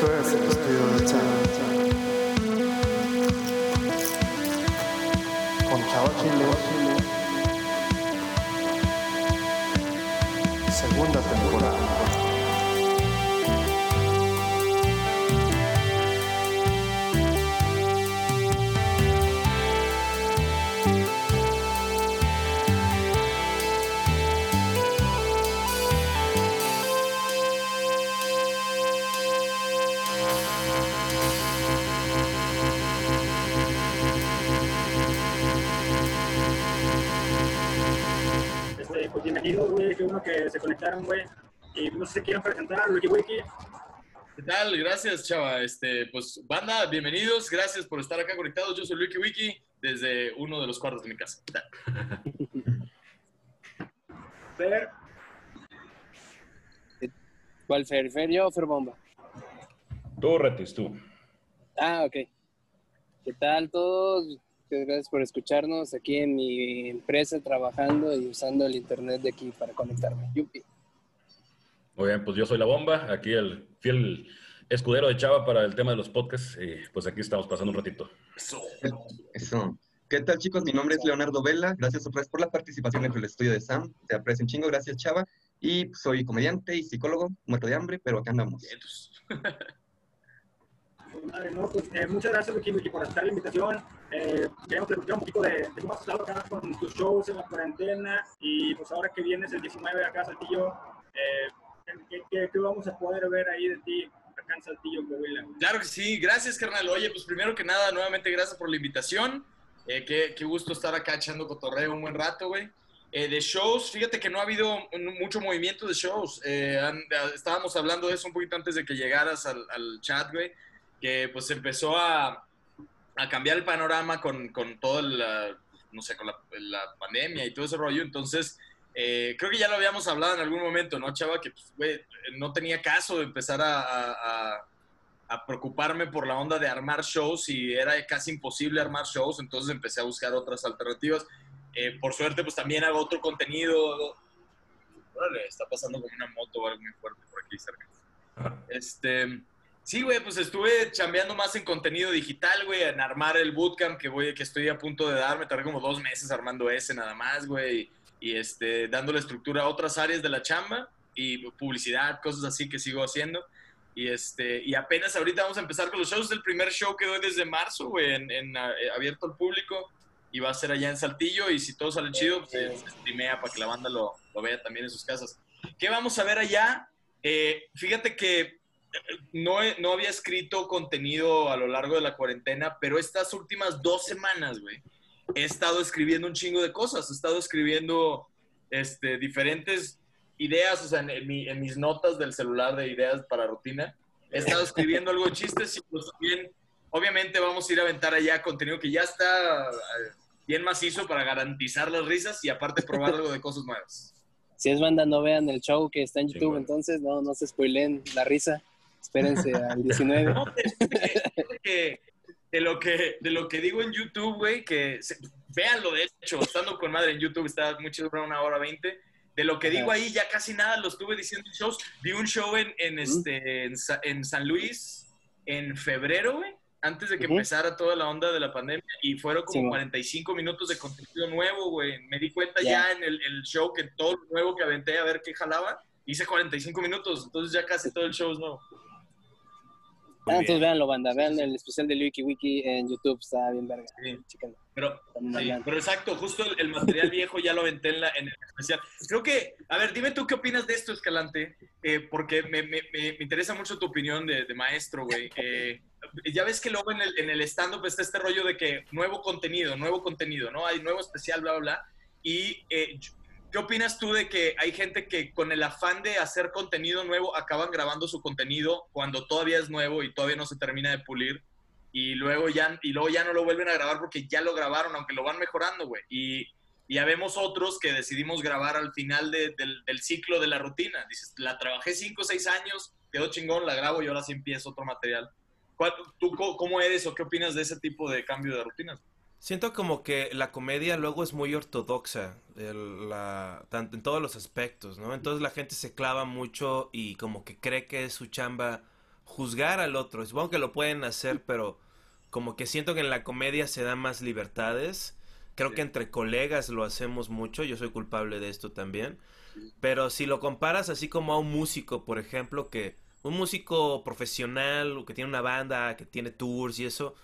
Esto es el estudio. Con Chile. Segunda temporada. Güey. Y no sé si quieren presentar Wiki Wiki. ¿Qué tal? Gracias, chava. Este, pues, banda, bienvenidos. Gracias por estar acá conectados. Yo soy Wiki Wiki desde uno de los cuartos de mi casa. ¿Qué tal? Fer, ¿Cuál Fer? ¿Fer yo o Fer Bomba? Tú, Retis, tú. Ah, ok. ¿Qué tal todos? Muchas gracias por escucharnos aquí en mi empresa trabajando y usando el internet de aquí para conectarme. Yupi. Muy bien, pues yo soy La Bomba, aquí el fiel escudero de Chava para el tema de los podcasts. Y pues aquí estamos pasando un ratito. Eso. Eso. ¿Qué tal, chicos? Mi nombre es Leonardo Vela. Gracias otra vez por la participación en el estudio de Sam. Te aprecio un chingo. Gracias, Chava. Y soy comediante y psicólogo, muerto de hambre, pero acá andamos. Pues, madre, no, pues, eh, muchas gracias, Wiki, por aceptar la invitación. Eh, queremos platicar un poquito de, de cómo has estado acá con tus shows en la cuarentena. Y pues ahora que vienes el 19 acá a Saltillo, eh, ¿qué, qué, vamos a poder ver ahí de ti acá en Saltillo, Coahuila? Claro que sí. Gracias, carnal. Oye, pues primero que nada, nuevamente gracias por la invitación. Eh, qué, qué gusto estar acá echando cotorreo un buen rato, güey. Eh, de shows, fíjate que no ha habido mucho movimiento de shows. Eh, estábamos hablando de eso un poquito antes de que llegaras al, al chat, güey, que pues empezó a, a cambiar el panorama con, con todo el, ah, no sé, con la, la pandemia y todo ese rollo. Entonces, eh, creo que ya lo habíamos hablado en algún momento, ¿no, chava? Que, pues, güey, no tenía caso de empezar a, a- a- a preocuparme por la onda de armar shows y era casi imposible armar shows, entonces empecé a buscar otras alternativas. Eh, por suerte, pues también hago otro contenido. Órale, está pasando como una moto o algo muy fuerte por aquí cerca. Este, sí, güey, pues estuve chambeando más en contenido digital, güey, en armar el bootcamp que voy, que estoy a punto de dar. Me tardé como dos meses armando ese nada más, güey, y este, dándole estructura a otras áreas de la chamba y publicidad, cosas así que sigo haciendo. Y, este, y apenas ahorita vamos a empezar con los shows. El primer show que doy desde marzo, güey, en, en, eh, abierto al público. Y va a ser allá en Saltillo. Y si todo sale chido, pues se, se streamea para que la banda lo, lo vea también en sus casas. ¿Qué vamos a ver allá? Eh, fíjate que eh, no, he- no había escrito contenido a lo largo de la cuarentena, pero estas últimas dos semanas, güey, he estado escribiendo un chingo de cosas. He estado escribiendo este, diferentes ideas, o sea, en, en mi- en mis notas del celular de ideas para rutina. He estado escribiendo algo de chistes y pues también, obviamente, vamos a ir a aventar allá contenido que ya está eh, bien macizo para garantizar las risas y aparte probar algo de cosas nuevas. Si es banda, no vean el show que está en Sí, YouTube, entonces no, no se spoileen la risa. Espérense al 19. No, que de lo que de lo que digo en YouTube, güey, que se- véanlo de hecho, estando con madre en YouTube está muy chido una hora veinte. De lo que digo ahí ya casi nada lo estuve diciendo en shows. Vi un show en, en este en, Sa- en San Luis en febrero, güey, antes de que empezara toda la onda de la pandemia y fueron como Sí, güey. 45 minutos de contenido nuevo, güey. Me di cuenta Ya. ya en el, el show que todo lo nuevo que aventé a ver qué jalaba, hice 45 minutos, entonces ya casi todo el show es nuevo. Ah, entonces véanlo, banda. Vean el especial de Wiki Wiki en YouTube. Está bien verga. Sí. Pero, pero exacto, justo el, el material viejo ya lo aventé en, la, en el especial. Creo que, a ver, dime tú qué opinas de esto, Escalante, eh, porque me, me- me- me interesa mucho tu opinión de, de maestro, güey. Eh, ya ves que luego en el, en el stand-up está este rollo de que nuevo contenido, nuevo contenido, ¿no? Hay nuevo especial, bla, bla, bla. Y, eh, ¿qué opinas tú de que hay gente que con el afán de hacer contenido nuevo acaban grabando su contenido cuando todavía es nuevo y todavía no se termina de pulir? y luego ya y luego ya no lo vuelven a grabar porque ya lo grabaron, aunque lo van mejorando, güey. Y, y ya vemos otros que decidimos grabar al final de- del, del ciclo de la rutina. Dices, la trabajé cinco o seis años, quedó chingón, la grabo y ahora sí empiezo otro material. ¿Cuál- ¿Tú cómo eres o qué opinas de ese tipo de cambio de rutinas? Siento como que la comedia luego es muy ortodoxa, el- la, tanto en todos los aspectos, ¿no? Entonces la gente se clava mucho y como que cree que es su chamba juzgar al otro. Supongo que lo pueden hacer, pero como que siento que en la comedia se dan más libertades. Creo que entre colegas lo hacemos mucho, yo soy culpable de esto también. Pero si lo comparas así como a un músico, por ejemplo, que un músico profesional, que tiene una banda, que tiene tours y eso,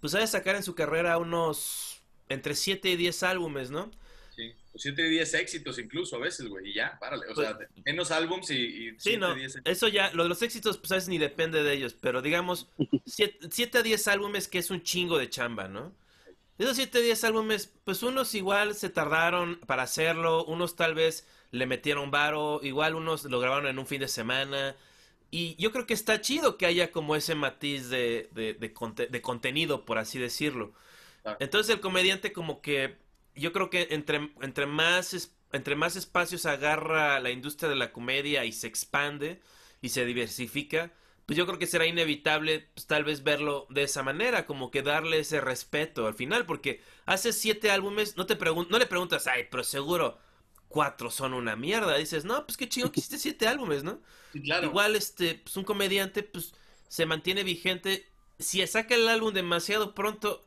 pues sabe sacar en su carrera unos entre 7 y 10 álbumes, ¿no? Sí, 7 y 10 éxitos incluso a veces, güey, y ya, párale. O sea, menos álbums y, y Pues Sí, no, 10 éxitos. eso ya, lo de los éxitos, pues sabes, ni depende de ellos, pero digamos, 7 a 10 álbumes que es un chingo de chamba, ¿no? De esos 7 a 10 álbumes, pues unos igual se tardaron para hacerlo, unos tal vez le metieron varo, igual unos lo grabaron en un fin de semana, y yo creo que está chido que haya como ese matiz de, de, de conte- de contenido, por así decirlo. Claro. Entonces el comediante como que yo creo que entre, entre, más, entre más espacios agarra la industria de la comedia y se expande y se diversifica, pues yo creo que será inevitable pues, tal vez verlo de esa manera, como que darle ese respeto al final, porque hace siete álbumes, no te pregun- no le preguntas, ay, pero seguro cuatro son una mierda. Dices, no, pues qué chido que hiciste siete álbumes, ¿no? Sí, claro. Igual, este, pues un comediante, pues, se mantiene vigente. Si saca el álbum demasiado pronto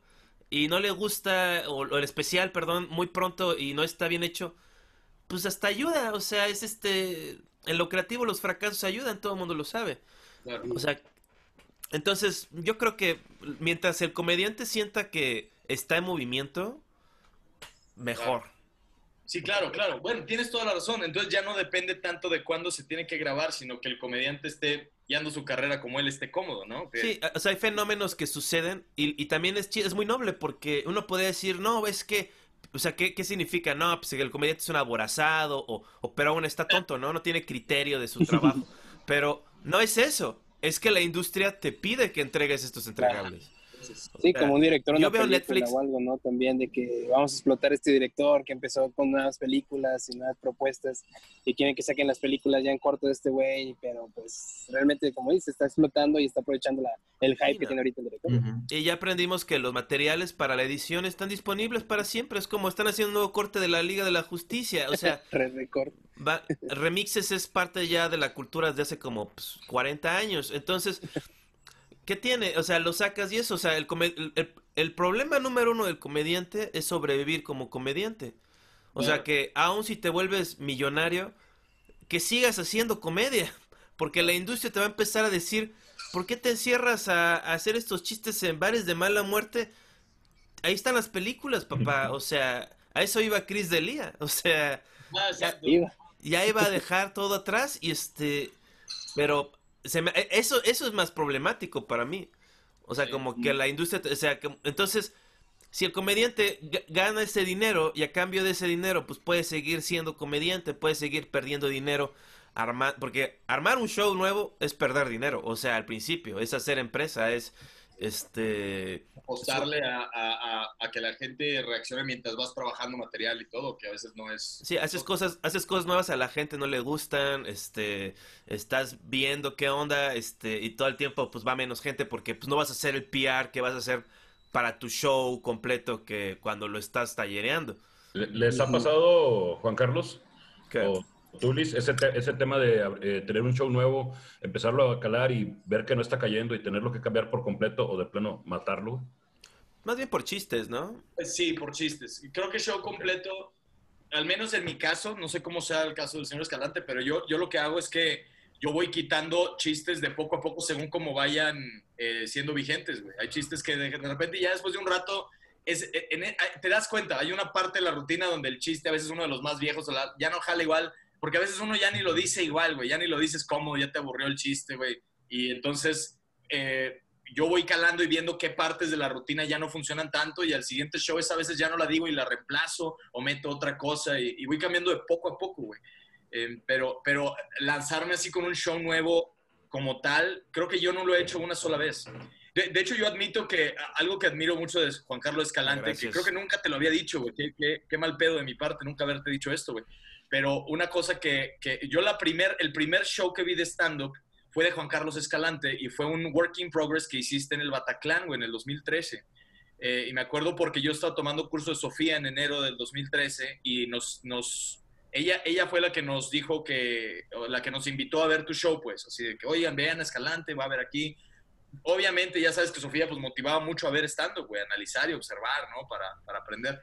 y no le gusta, o, o el especial, perdón, muy pronto y no está bien hecho, pues hasta ayuda. O sea, es este, en lo creativo los fracasos ayudan, todo el mundo lo sabe. claro. O sea, entonces yo creo que mientras el comediante sienta que está en movimiento, mejor. Sí, claro, claro. Bueno, tienes toda la razón. Entonces ya no depende tanto de cuándo se tiene que grabar, sino que el comediante esté guiando su carrera como él esté cómodo, ¿no? Que- Sí, o sea, hay fenómenos que suceden y, y también es, es muy noble porque uno puede decir, no, es que, o sea, ¿qué, qué significa? No, pues el comediante es un aborazado o, o pero aún está tonto, ¿no? No tiene criterio de su trabajo. Pero no es eso, es que la industria te pide que entregues estos entregables. Sí, como un director de Yo veo película Netflix- o algo, ¿no? También de que vamos a explotar este director que empezó con nuevas películas y nuevas propuestas y quieren que saquen las películas ya en corto de este güey, pero pues realmente, como dice, está explotando y está aprovechando la, el hype Sí, que no. tiene ahorita el director. Y ya aprendimos que los materiales para la edición están disponibles para siempre. Es como están haciendo un nuevo corte de la Liga de la Justicia. O sea. Va- remixes es parte ya de la cultura desde hace como pues, 40 años. Entonces, ¿qué tiene? O sea, lo sacas y eso. O sea, el, el, el- problema número uno del comediante es sobrevivir como comediante. O sea, que aun si te vuelves millonario, que sigas haciendo comedia. Porque la industria te va a empezar a decir, ¿por qué te encierras a, a hacer estos chistes en bares de mala muerte? Ahí están las películas, papá. O sea, a eso iba Chris Delia. O sea, Ah, exacto. Iba. ya iba a dejar todo atrás y este pero se me- e- eso eso es más problemático para mí. O sea Sí. como que la industria o sea que- entonces si el comediante ga- gana ese dinero y a cambio de ese dinero pues puede seguir siendo comediante puede seguir perdiendo dinero arma- porque armar un show nuevo es perder dinero. O sea al principio es hacer empresa es este Apostarle a, a- a- a que la gente reaccione mientras vas trabajando material y todo, que a veces no es... Sí, haces cosas, haces cosas nuevas a la gente no le gustan, este, estás viendo qué onda, este, y todo el tiempo pues va menos gente porque pues no vas a hacer el PR que vas a hacer para tu show completo que cuando lo estás tallereando. ¿Le- ¿Les ha pasado, Juan Carlos? O Tulis, ese, te- ese tema de eh, tener un show nuevo, empezarlo a calar y ver que no está cayendo y tenerlo que cambiar por completo o de plano matarlo? Más bien por chistes, ¿no? Sí, por chistes. Creo que show completo, al menos en mi caso, no sé cómo sea el caso del señor Escalante, pero yo, yo lo que hago es que yo voy quitando chistes de poco a poco según cómo vayan eh, siendo vigentes, güey. Hay chistes que de, de repente ya después de un rato es, eh, en- en- te das cuenta, hay una parte de la rutina donde el chiste, a veces uno de los más viejos, la- ya no jala igual, porque a veces uno ya ni lo dice igual, güey, ya ni lo dices cómodo, ya te aburrió el chiste, güey. Y entonces eh, yo voy calando y viendo qué partes de la rutina ya no funcionan tanto y al siguiente show esa a veces ya no la digo y la reemplazo o meto otra cosa y, y voy cambiando de poco a poco, güey. Eh, pero, pero lanzarme así con un show nuevo como tal, creo que yo no lo he hecho una sola vez. De, de hecho, yo admito que algo que admiro mucho de Juan Carlos Escalante, que creo que nunca te lo había dicho, güey, qué, qué- qué mal pedo de mi parte nunca haberte dicho esto, güey. Pero una cosa que, que yo la primer, el primer show que vi de stand-up fue de Juan Carlos Escalante y fue un work in progress que hiciste en el Bataclan, güey, en el 2013. Eh, y me acuerdo porque yo estaba tomando curso de Sofía en enero del 2013 y nos, nos ella, ella fue la que nos dijo que, la que nos invitó a ver tu show, pues, así de que, oigan, vean a Escalante, va a ver aquí. Obviamente, ya sabes que Sofía, pues, motivaba mucho a ver estando, güey, analizar y observar, ¿no? Para, para aprender.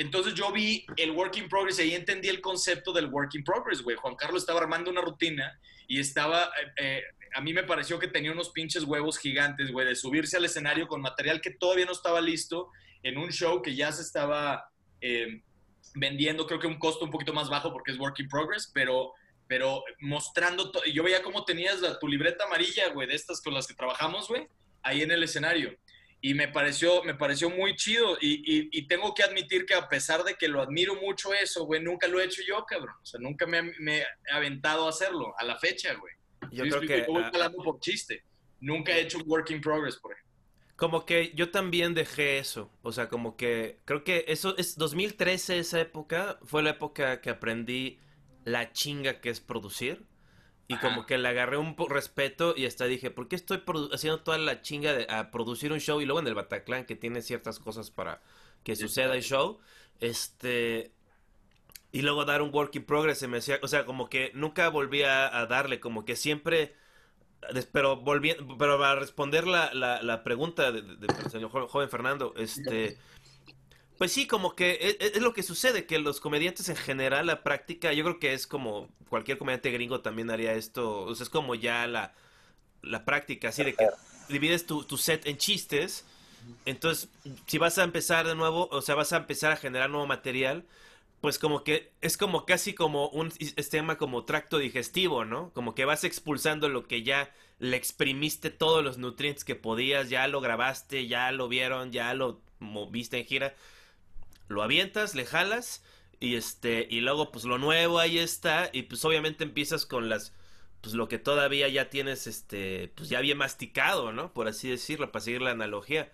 Entonces yo vi el work in progress y entendí el concepto del work in progress, güey. Juan Carlos estaba armando una rutina y estaba, eh, eh, a mí me pareció que tenía unos pinches huevos gigantes, güey, de subirse al escenario con material que todavía no estaba listo en un show que ya se estaba eh, vendiendo, creo que un costo un poquito más bajo porque es work in progress, pero, pero mostrando, yo veía cómo tenías la- tu libreta amarilla, güey, de estas con las que trabajamos, güey, ahí en el escenario. Y me pareció, me pareció muy chido. Y, y- y tengo que admitir que a pesar de que lo admiro mucho eso, güey, nunca lo he hecho yo, cabrón. O sea, nunca me, he- me he aventado a hacerlo a la fecha, güey. Yo creo que Yo voy ah, jalando por chiste. Nunca he hecho un work in progress, por ejemplo. Como que yo también dejé eso. O sea, como que creo que eso es 2013, esa época, fue la época que aprendí la chinga que es producir. Y Ajá. como que le agarré un respeto y hasta dije, ¿por qué estoy haciendo toda la chinga de a producir un show? Y luego en el Bataclan, que tiene ciertas cosas para que Sí, suceda el show. Este. Y luego dar un work in progress se me hacía. O sea, como que nunca volví a, a darle, como que siempre. Pero volviendo, pero para responder la, la, la pregunta de- de- del señor jo- joven Fernando, este, pues sí, como que es, es lo que sucede, que los comediantes en general, la práctica, yo creo que es como cualquier comediante gringo también haría esto, o sea, es como ya la, la práctica, así de que divides tu, tu set en chistes, entonces, si vas a empezar de nuevo, o sea, vas a empezar a generar nuevo material, pues como que es como casi como un sistema como tracto digestivo, ¿no? Como que vas expulsando lo que ya le exprimiste todos los nutrientes que podías, ya lo grabaste, ya lo vieron, ya lo moviste en gira, lo avientas, le jalas y este y luego pues lo nuevo ahí está y pues obviamente empiezas con las pues lo que todavía ya tienes este pues ya bien masticado, ¿no? Por así decirlo, para seguir la analogía.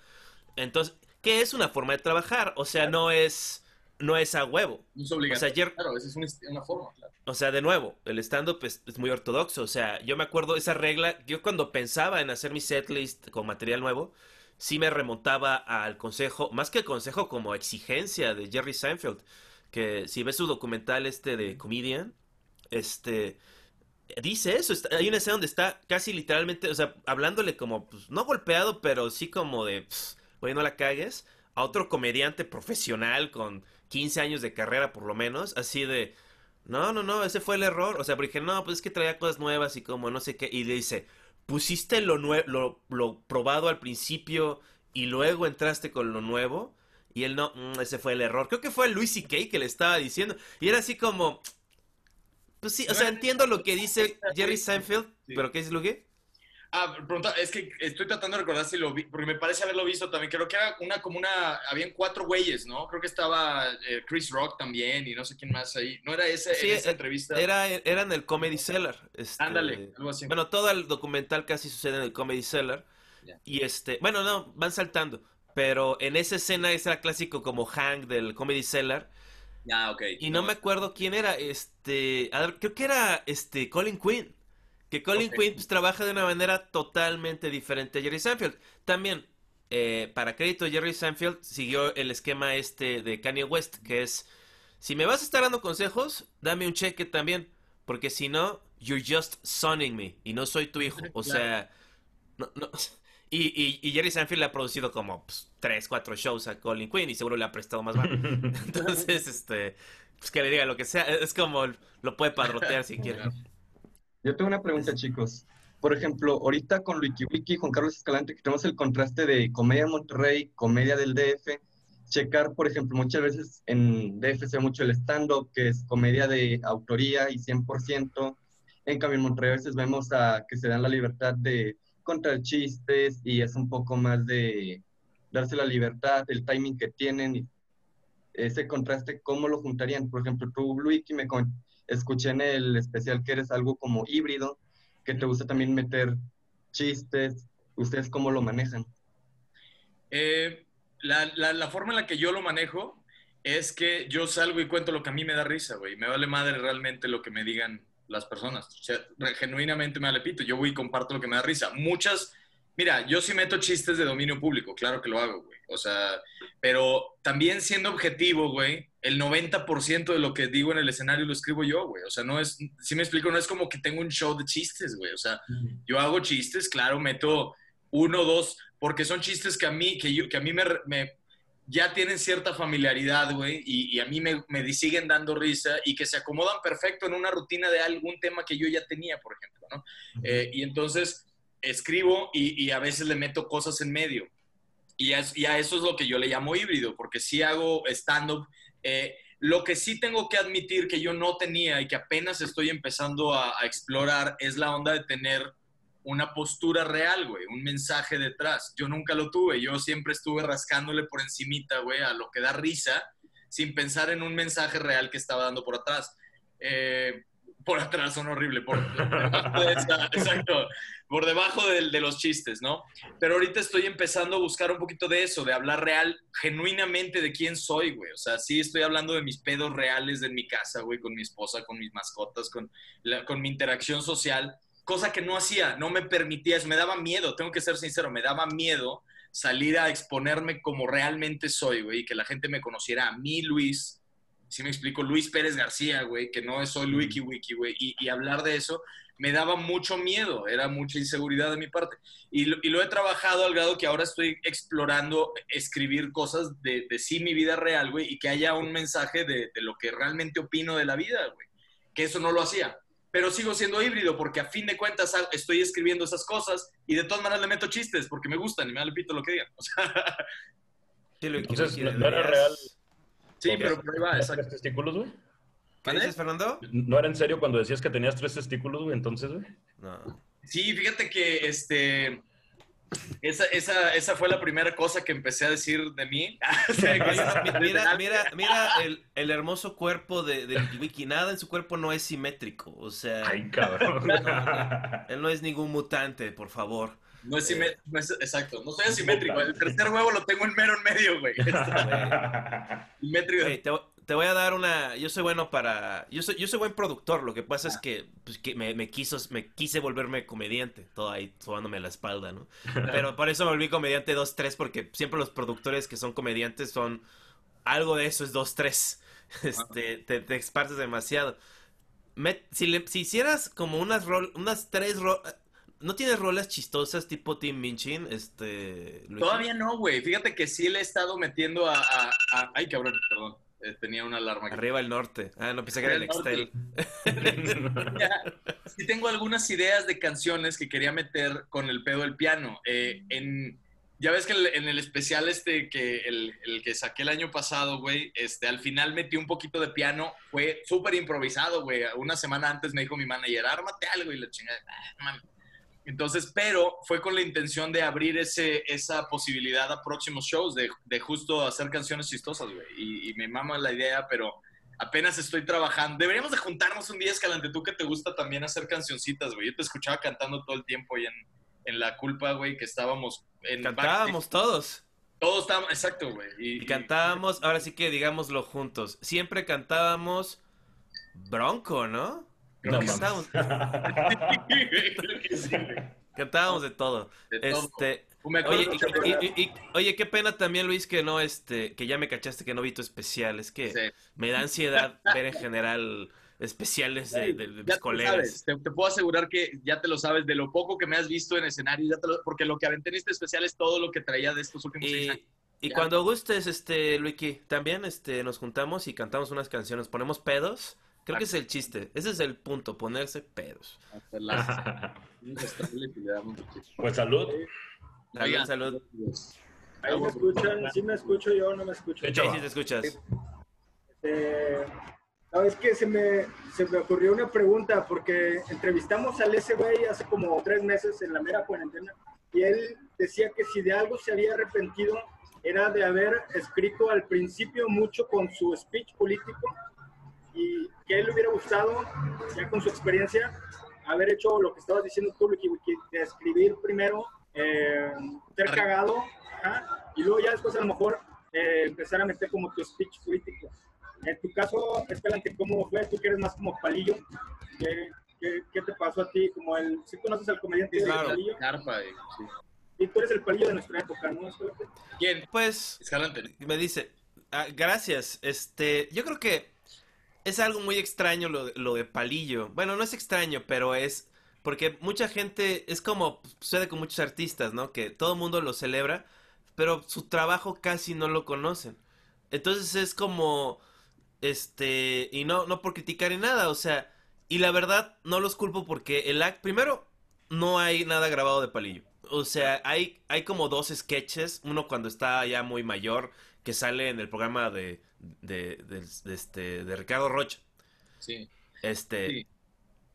Entonces, ¿qué es una forma de trabajar? O sea, no es no es a huevo. No es obligatorio. O sea, ayer- Claro, esa es una, una forma, claro. O sea, de nuevo, el stand-up es, es muy ortodoxo. O sea, yo me acuerdo esa regla. Yo cuando pensaba en hacer mi setlist con material nuevo, sí me remontaba al consejo, más que el consejo, como exigencia de Jerry Seinfeld. Que si ves su documental este de Comedian, este. Dice eso, está- hay una escena donde está casi literalmente, o sea, hablándole como, pues, no golpeado, pero sí como de, "Pss, güey, no la cagues, a otro comediante profesional con 15 años de carrera por lo menos, así de, no, no, no, ese fue el error. O sea, porque dije, no, pues es que traía cosas nuevas y como no sé qué. Y le dice, pusiste lo, lo, lo probado al principio y luego entraste con lo nuevo. Y él no, "Mm, ese fue el error. Creo que fue Luis C.K. que le estaba diciendo. Y era así como, pues sí, o sea, entiendo lo que dice Jerry Seinfeld, Sí. pero ¿qué es lo que? Ah, pregunta, es que estoy tratando de recordar si lo vi, porque me parece haberlo visto también. Creo que era una como una, habían cuatro güeyes, ¿no? Creo que estaba eh, Chris Rock también y no sé quién más ahí. ¿No era ese, Sí, en esa entrevista? Era, era en el Comedy Cellar. este, Ándale, algo así. Bueno, todo el documental casi sucede en el Comedy Cellar. Ya. Y este, bueno, no, van saltando. Pero en esa escena ese era clásico como Hank del Comedy Cellar. Ah, ok. Y no me acuerdo quién era, este, a ver, creo que era este Colin Quinn. Que Colin. Quinn pues, trabaja de una manera totalmente diferente a Jerry Seinfeld. También, eh, para crédito, Jerry Seinfeld siguió el esquema este de Kanye West, que es, si me vas a estar dando consejos, dame un cheque también, porque si no, you're just sonning me, y no soy tu hijo. O sea, no, no. Y, y, y Jerry Seinfeld le ha producido como pues, tres, cuatro shows a Colin Quinn y seguro le ha prestado más bajo. Entonces, este, pues que le diga lo que sea. Es como lo puede parrotear si quiere. Yo tengo una pregunta, chicos. Por ejemplo, ahorita con Wiki Wiki, Juan Carlos Escalante, que tenemos el contraste de comedia Monterrey, comedia del DF, checar, por ejemplo, muchas veces en DF se ve mucho el stand-up, que es comedia de autoría y 100%. En cambio, en Monterrey a veces vemos a que se dan la libertad de contar chistes y es un poco más de darse la libertad, el timing que tienen. ese contraste, ¿cómo lo juntarían? Por ejemplo, tú, Luiki, me escuché en el especial que eres algo como híbrido, que te gusta también meter chistes. ¿Ustedes cómo lo manejan? Eh, la, la, la forma en la que yo lo manejo es que yo salgo y cuento lo que a mí me da risa, güey. Me vale madre realmente lo que me digan las personas. O sea, genuinamente me vale pito. Yo voy y comparto lo que me da risa. Muchas, Mira, yo sí meto chistes de dominio público, claro que lo hago, güey. O sea, pero también siendo objetivo, güey, el 90% de lo que digo en el escenario lo escribo yo, güey. O sea, no es, si me explico, no es como que tengo un show de chistes, güey. O sea, yo hago chistes, claro, meto uno, dos, porque son chistes que a mí, que yo, que a mí me, me- ya tienen cierta familiaridad, güey, y, y a mí me, me siguen dando risa y que se acomodan perfecto en una rutina de algún tema que yo ya tenía, por ejemplo, ¿no? Eh, y entonces escribo y, y a veces le meto cosas en medio. Y, es- y a eso es lo que yo le llamo híbrido, porque sí hago stand-up. Eh, lo que sí tengo que admitir que yo no tenía y que apenas estoy empezando a, a explorar es la onda de tener una postura real, güey, un mensaje detrás. Yo nunca lo tuve, yo siempre estuve rascándole por encimita, güey, a lo que da risa, sin pensar en un mensaje real que estaba dando por atrás. Eh, por atrás son horrible, por, exacto, por debajo del- de, los chistes, ¿no? Pero ahorita estoy empezando a buscar un poquito de eso, de hablar real, genuinamente de quién soy, güey. O sea, sí estoy hablando de mis pedos reales en mi casa, güey, con mi esposa, con mis mascotas, con, la- con mi interacción social, cosa que no hacía, no me permitía, me daba miedo, tengo que ser sincero, me daba miedo salir a exponerme como realmente soy, güey, y que la gente me conociera a mí, Luis, si me explico, Luis Pérez García, güey, que no soy Wiki Wiki, güey, y, y hablar de eso me daba mucho miedo, era mucha inseguridad de mi parte. Y lo, y lo he trabajado al grado que ahora estoy explorando escribir cosas de, de sí mi vida real, güey, y que haya un mensaje de, de lo que realmente opino de la vida, güey. Que eso no lo hacía. Pero sigo siendo híbrido porque a fin de cuentas estoy escribiendo esas cosas y de todas maneras le meto chistes porque me gustan y me da el pito lo que digan. O sea, Sí, lo- Entonces, lo- ¿no, no era deberías- real? sí, pero ahí va, ¿Tenías exacto. tres testículos, güey? ¿Qué dices, Fernando? ¿No era en serio cuando decías que tenías tres testículos, güey? Entonces, güey. No. Sí, fíjate que este. Esa, esa, esa fue la primera cosa que empecé a decir de mí. No, mira, mira, mira el, el hermoso cuerpo de, de Wiki. Nada en su cuerpo no es simétrico. O sea, Ay, cabrón. él no es ningún mutante, por favor. No es simétrico, exacto, no soy asimétrico. El tercer huevo lo tengo en mero en medio, güey. Simétrico. Te, te voy a dar una. Yo soy bueno para. Yo soy, yo soy buen productor. Lo que pasa es que, pues, que me, me quiso, me quise volverme comediante. Todo ahí sobándome la espalda, ¿no? Pero por eso me volví comediante 2-3, porque siempre los productores que son comediantes son. Algo de eso es 2-3. Este, te, te esparces demasiado. Me- si, le- si hicieras como unas rol, unas tres ro- ¿No tienes rolas chistosas tipo Tim Minchin? Este. Todavía no, güey. Fíjate que sí le he estado metiendo a. a- a- Ay, cabrón, perdón. Eh, tenía una alarma. Arriba el norte. Ah, no pensé que era el Arriba el Excel. Ya, sí tengo algunas ideas de canciones que quería meter con el pedo del piano. Eh, en, ya ves que el- en el especial este que el, el que saqué el año pasado, güey, este, al final metí un poquito de piano. Fue súper improvisado, güey. Una semana antes me dijo mi manager, ármate algo y la chingada. "Ah, no mames". Entonces, pero fue con la intención de abrir ese, esa posibilidad a próximos shows, de, de justo hacer canciones chistosas, güey. Y, y me mama la idea, pero apenas estoy trabajando. Deberíamos de juntarnos un día, Escalante, tú que te gusta también hacer cancioncitas, güey. Yo te escuchaba cantando todo el tiempo y en, en La Culpa, güey, que estábamos en... Cantábamos todos. Todos estábamos, exacto, güey. Y, Y cantábamos, ahora sí que digámoslo juntos. Siempre cantábamos Bronco, ¿no? Creo No. Cantábamos, Creo que sí, güey. cantábamos de todo. De todo. Este, oye, y- y- y- oye, qué pena también, Luis, que no, este, que ya me cachaste que no vi tu especial. Es que Sí. me da ansiedad ver en general especiales de, de- mis colegas. Te, te puedo asegurar que ya te lo sabes de lo poco que me has visto en escenario, ya te lo- porque lo que aventé en este especial es todo lo que traía de estos últimos seis años. Y, y Ya. cuando gustes, este, Luiki, también este, nos juntamos y cantamos unas canciones. Ponemos pedos. Creo que es el chiste. Ese es el punto, ponerse pedos. Hasta las-. Pues salud. Oigan, salud. Ahí me escuchan, sí me escucho yo, no me escucho. Sí, Sí, te escuchas. Este, no, es que se me, se me ocurrió una pregunta porque entrevistamos al güey hace como tres meses en la mera cuarentena y él decía que si de algo se había arrepentido era de haber escrito al principio mucho con su speech político y que a él le hubiera gustado, ya con su experiencia, haber hecho lo que estabas diciendo tú, Wiki, de escribir primero, eh, ser cagado, ajá, y luego ya después a lo mejor eh, empezar a meter como tu speech político. En tu caso, Escalante, ¿cómo fue? Tú que eres más como palillo, ¿qué, qué, qué te pasó a ti? Como el, ¿Sí conoces al comediante de Claro. palillo? Carpa, eh, sí. Y tú eres el palillo de nuestra época, ¿no? Escalante? ¿Quién? Pues Escalante. me dice, "Ah, gracias, este, yo creo que es algo muy extraño lo, lo de palillo. Bueno, no es extraño, pero es porque mucha gente, es como sucede con muchos artistas, ¿no? Que todo el mundo lo celebra, pero su trabajo casi no lo conocen. Entonces es como, este, y no, no por criticar ni nada, o sea, y la verdad no los culpo porque el act, primero, no hay nada grabado de palillo. O sea, hay, hay como dos sketches, uno cuando está ya muy mayor, que sale en el programa de, de, de- de este, de Ricardo Rocha. Sí. Este, Sí.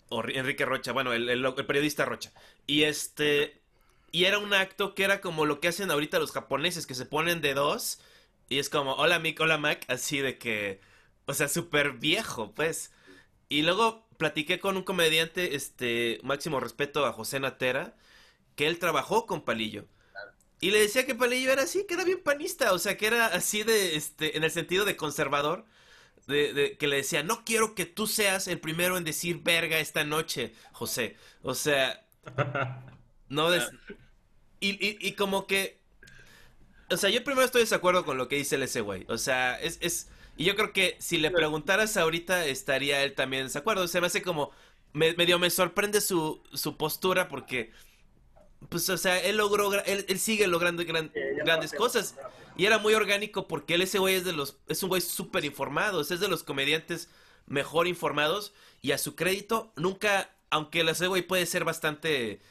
o Ri- Enrique Rocha, bueno, el, el- el periodista Rocha. Y este, y era un acto que era como lo que hacen ahorita los japoneses, que se ponen de dos, y es como, hola Mick, hola Mac, así de que, o sea, súper viejo, pues. Y luego platiqué con un comediante, este, máximo respeto a José Natera, que él trabajó con Palillo. Y le decía que Palillo era así, que era bien panista, o sea, que era así de, este, en el sentido de conservador, de, de- que le decía, no quiero que tú seas el primero en decir verga esta noche, José. O sea, no des- y, y, y como que, o sea, yo primero estoy de desacuerdo con lo que dice el ese güey. O sea, es, es, y yo creo que si le preguntaras ahorita, estaría él también en desacuerdo. Se me hace como, me, medio me sorprende su, su postura porque, pues, o sea, él logró, él, él sigue logrando gran- grandes cosas. Y era muy orgánico porque él, ese güey es de los, es un güey súper informado, es de los comediantes mejor informados y a su crédito nunca, aunque el ese güey puede ser bastante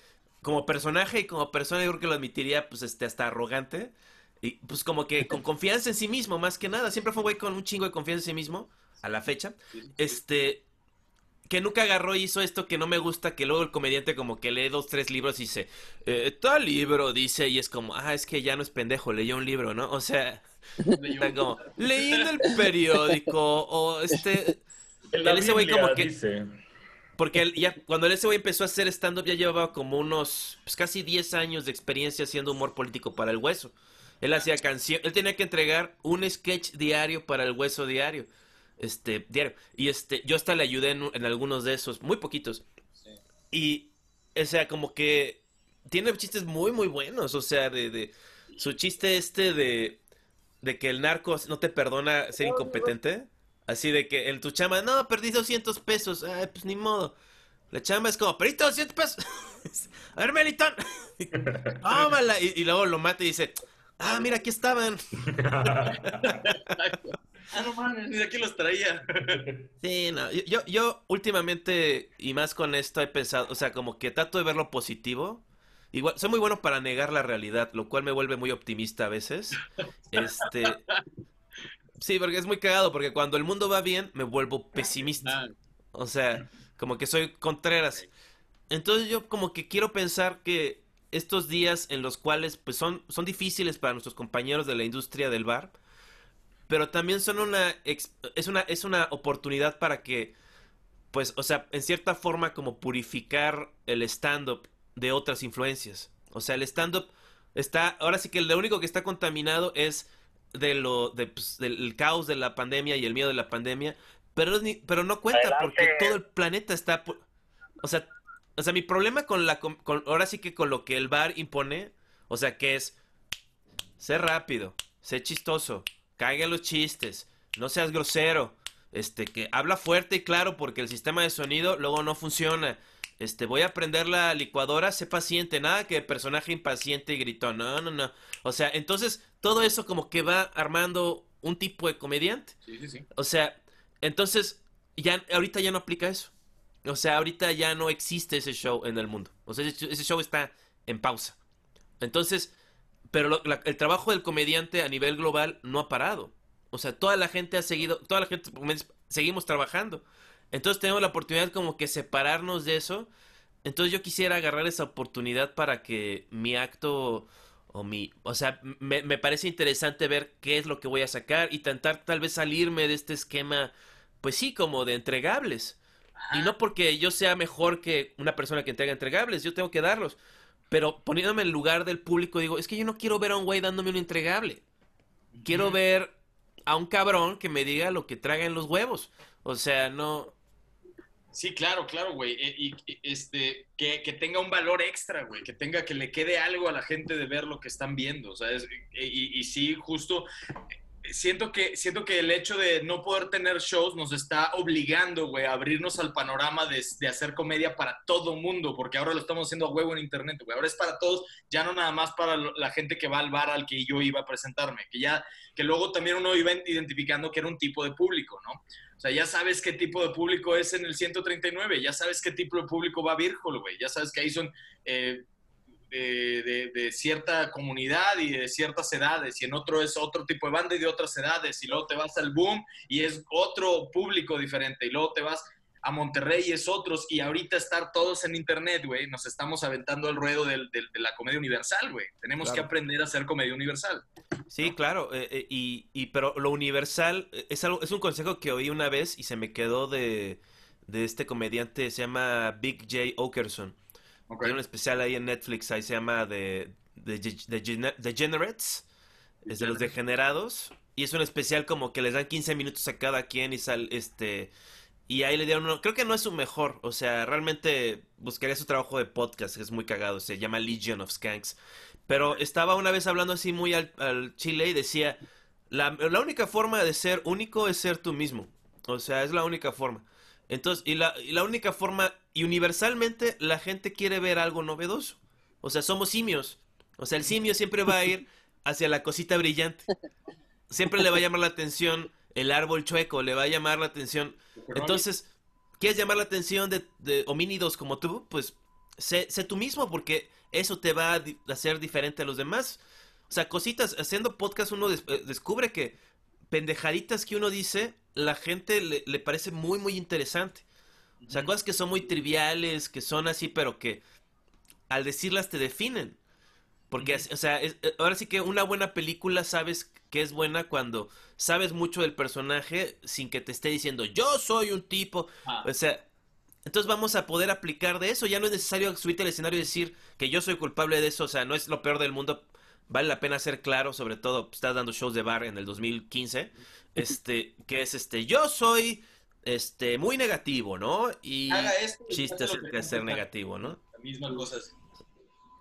como personaje y como persona yo creo que lo admitiría pues este hasta arrogante y pues como que con confianza en sí mismo más que nada, siempre fue un güey con un chingo de confianza en sí mismo a la fecha. Este que nunca agarró y hizo esto que no me gusta, que luego el comediante como que lee dos, tres libros y dice, eh, tal libro, dice, y es como, ah, es que ya no es pendejo, leyó un libro, ¿no? O sea, está como, leí en el periódico, o este, El ese güey como que- dice. porque él ya, cuando ese güey empezó a hacer stand-up ya llevaba como unos, pues casi 10 años de experiencia haciendo humor político para el hueso. Él hacía canción, él tenía que entregar un sketch diario para el hueso diario. Este, diario. Y este, yo hasta le ayudé en, en algunos de esos, muy poquitos. Y, o sea, como que tiene chistes muy, muy buenos. O sea, de, de su chiste este de, de que el narco no te perdona ser incompetente. Así de que en tu chamba, no, perdí 200 pesos. Ay, pues ni modo. La chamba es como, perdiste 200 pesos. A ver, Melitón. Tómala. Y, y luego lo mata y dice, ah, mira, aquí estaban. ah, no mames, ni de aquí los traía. Sí, no, yo, yo, últimamente, y más con esto, he pensado, o sea, como que trato de ver lo positivo. Igual, soy muy bueno para negar la realidad, lo cual me vuelve muy optimista a veces. Este, sí, porque es muy cagado, porque cuando el mundo va bien, me vuelvo pesimista. Ah, O sea, como que soy contreras. Entonces yo como que quiero pensar que estos días en los cuales pues son, son difíciles para nuestros compañeros de la industria del bar, pero también son una es una es una oportunidad para que pues, o sea, en cierta forma como purificar el stand-up de otras influencias. O sea, el stand-up está, ahora sí que lo único que está contaminado es de lo, de, pues, del caos de la pandemia y el miedo de la pandemia, pero, ni- pero no cuenta porque todo el planeta está, o sea, o sea, mi problema con la, con- ahora sí que con lo que el bar impone, o sea, que es ser rápido, ser chistoso, caiga los chistes, no seas grosero, este, que habla fuerte y claro porque el sistema de sonido luego no funciona. Este, voy a prender la licuadora, sé paciente, nada que personaje impaciente y gritón, no, no, no. O sea, entonces todo eso como que va armando un tipo de comediante. sí, sí, sí. O sea, entonces ya ahorita ya no aplica eso. O sea, ahorita ya no existe ese show en el mundo. O sea, ese show está en pausa. Entonces, pero lo- la- el trabajo del comediante a nivel global no ha parado. O sea, toda la gente ha seguido, toda la gente seguimos trabajando. Entonces tenemos la oportunidad como que separarnos de eso. Entonces yo quisiera agarrar esa oportunidad para que mi acto o mi, o sea, me, me parece interesante ver qué es lo que voy a sacar y intentar tal vez salirme de este esquema, pues sí, como de entregables. Y no porque yo sea mejor que una persona que entrega entregables, yo tengo que darlos. Pero poniéndome en el lugar del público, digo, es que yo no quiero ver a un güey dándome un entregable. Quiero ver a un cabrón que me diga lo que traga en los huevos. O sea, no. Sí, claro, claro, güey. E- Y, y, este, que, que tenga un valor extra, güey. Que tenga, que le quede algo a la gente de ver lo que están viendo. O sea, es- y, y sí, justo. Siento que, siento que el hecho de no poder tener shows nos está obligando, güey, a abrirnos al panorama de, de hacer comedia para todo mundo, porque ahora lo estamos haciendo a huevo en internet, güey. Ahora es para todos, ya no nada más para la gente que va al bar al que yo iba a presentarme, que ya, que luego también uno iba identificando que era un tipo de público, ¿no? O sea, ya sabes qué tipo de público es en el 139, ya sabes qué tipo de público va a güey. Ya sabes que ahí son eh, de, de- de cierta comunidad y de ciertas edades, y en otro es otro tipo de banda y de otras edades, y luego te vas al Boom y es otro público diferente, y luego te vas a Monterrey y es otros, y ahorita estar todos en internet, güey, nos estamos aventando el ruedo del- del- de la comedia universal, güey. Tenemos Claro. que aprender a hacer comedia universal. Sí, claro, eh, eh, y, y- pero lo universal eh, es algo, es un consejo que oí una vez y se me quedó de, de este comediante, se llama Big J. Okerson. ¿Ok? Hay un especial ahí en Netflix, ahí se llama The, The, The Gene- Degenerates, es de los degenerados, y es un especial como que les dan 15 minutos a cada quien y sal, este, y ahí le dieron uno, creo que no es su mejor, o sea, realmente buscaría su trabajo de podcast, que es muy cagado, se llama Legion of Skanks, pero estaba una vez hablando así muy al, al chile y decía, la, la única forma de ser único es ser tú mismo, o sea, es la única forma. Entonces, y la, y la única forma, y universalmente la gente quiere ver algo novedoso. O sea, somos simios. O sea, el simio siempre va a ir hacia la cosita brillante. Siempre le va a llamar la atención el árbol chueco, le va a llamar la atención. Entonces, ¿quieres llamar la atención de, de homínidos como tú? Pues sé, sé tú mismo, porque eso te va a hacer diferente a los demás. O sea, cositas, haciendo podcast uno des- eh, descubre que pendejaditas que uno dice, la gente le, le parece muy, muy interesante. O sea, cosas que son muy triviales, que son así, pero que al decirlas te definen. Porque, o sea, es- eh, ahora sí que una buena película sabes que es buena cuando sabes mucho del personaje sin que te esté diciendo, yo soy un tipo. Ah. O sea, entonces vamos a poder aplicar de eso. Ya no es necesario subirte al escenario y decir que yo soy culpable de eso. O sea, no es lo peor del mundo. Vale la pena ser claro, sobre todo, pues, estás dando shows de bar en el 2015. Este, que es este, yo soy este muy negativo, ¿no? Y esto chiste acerca de ser negativo, ¿no? La misma cosa. es-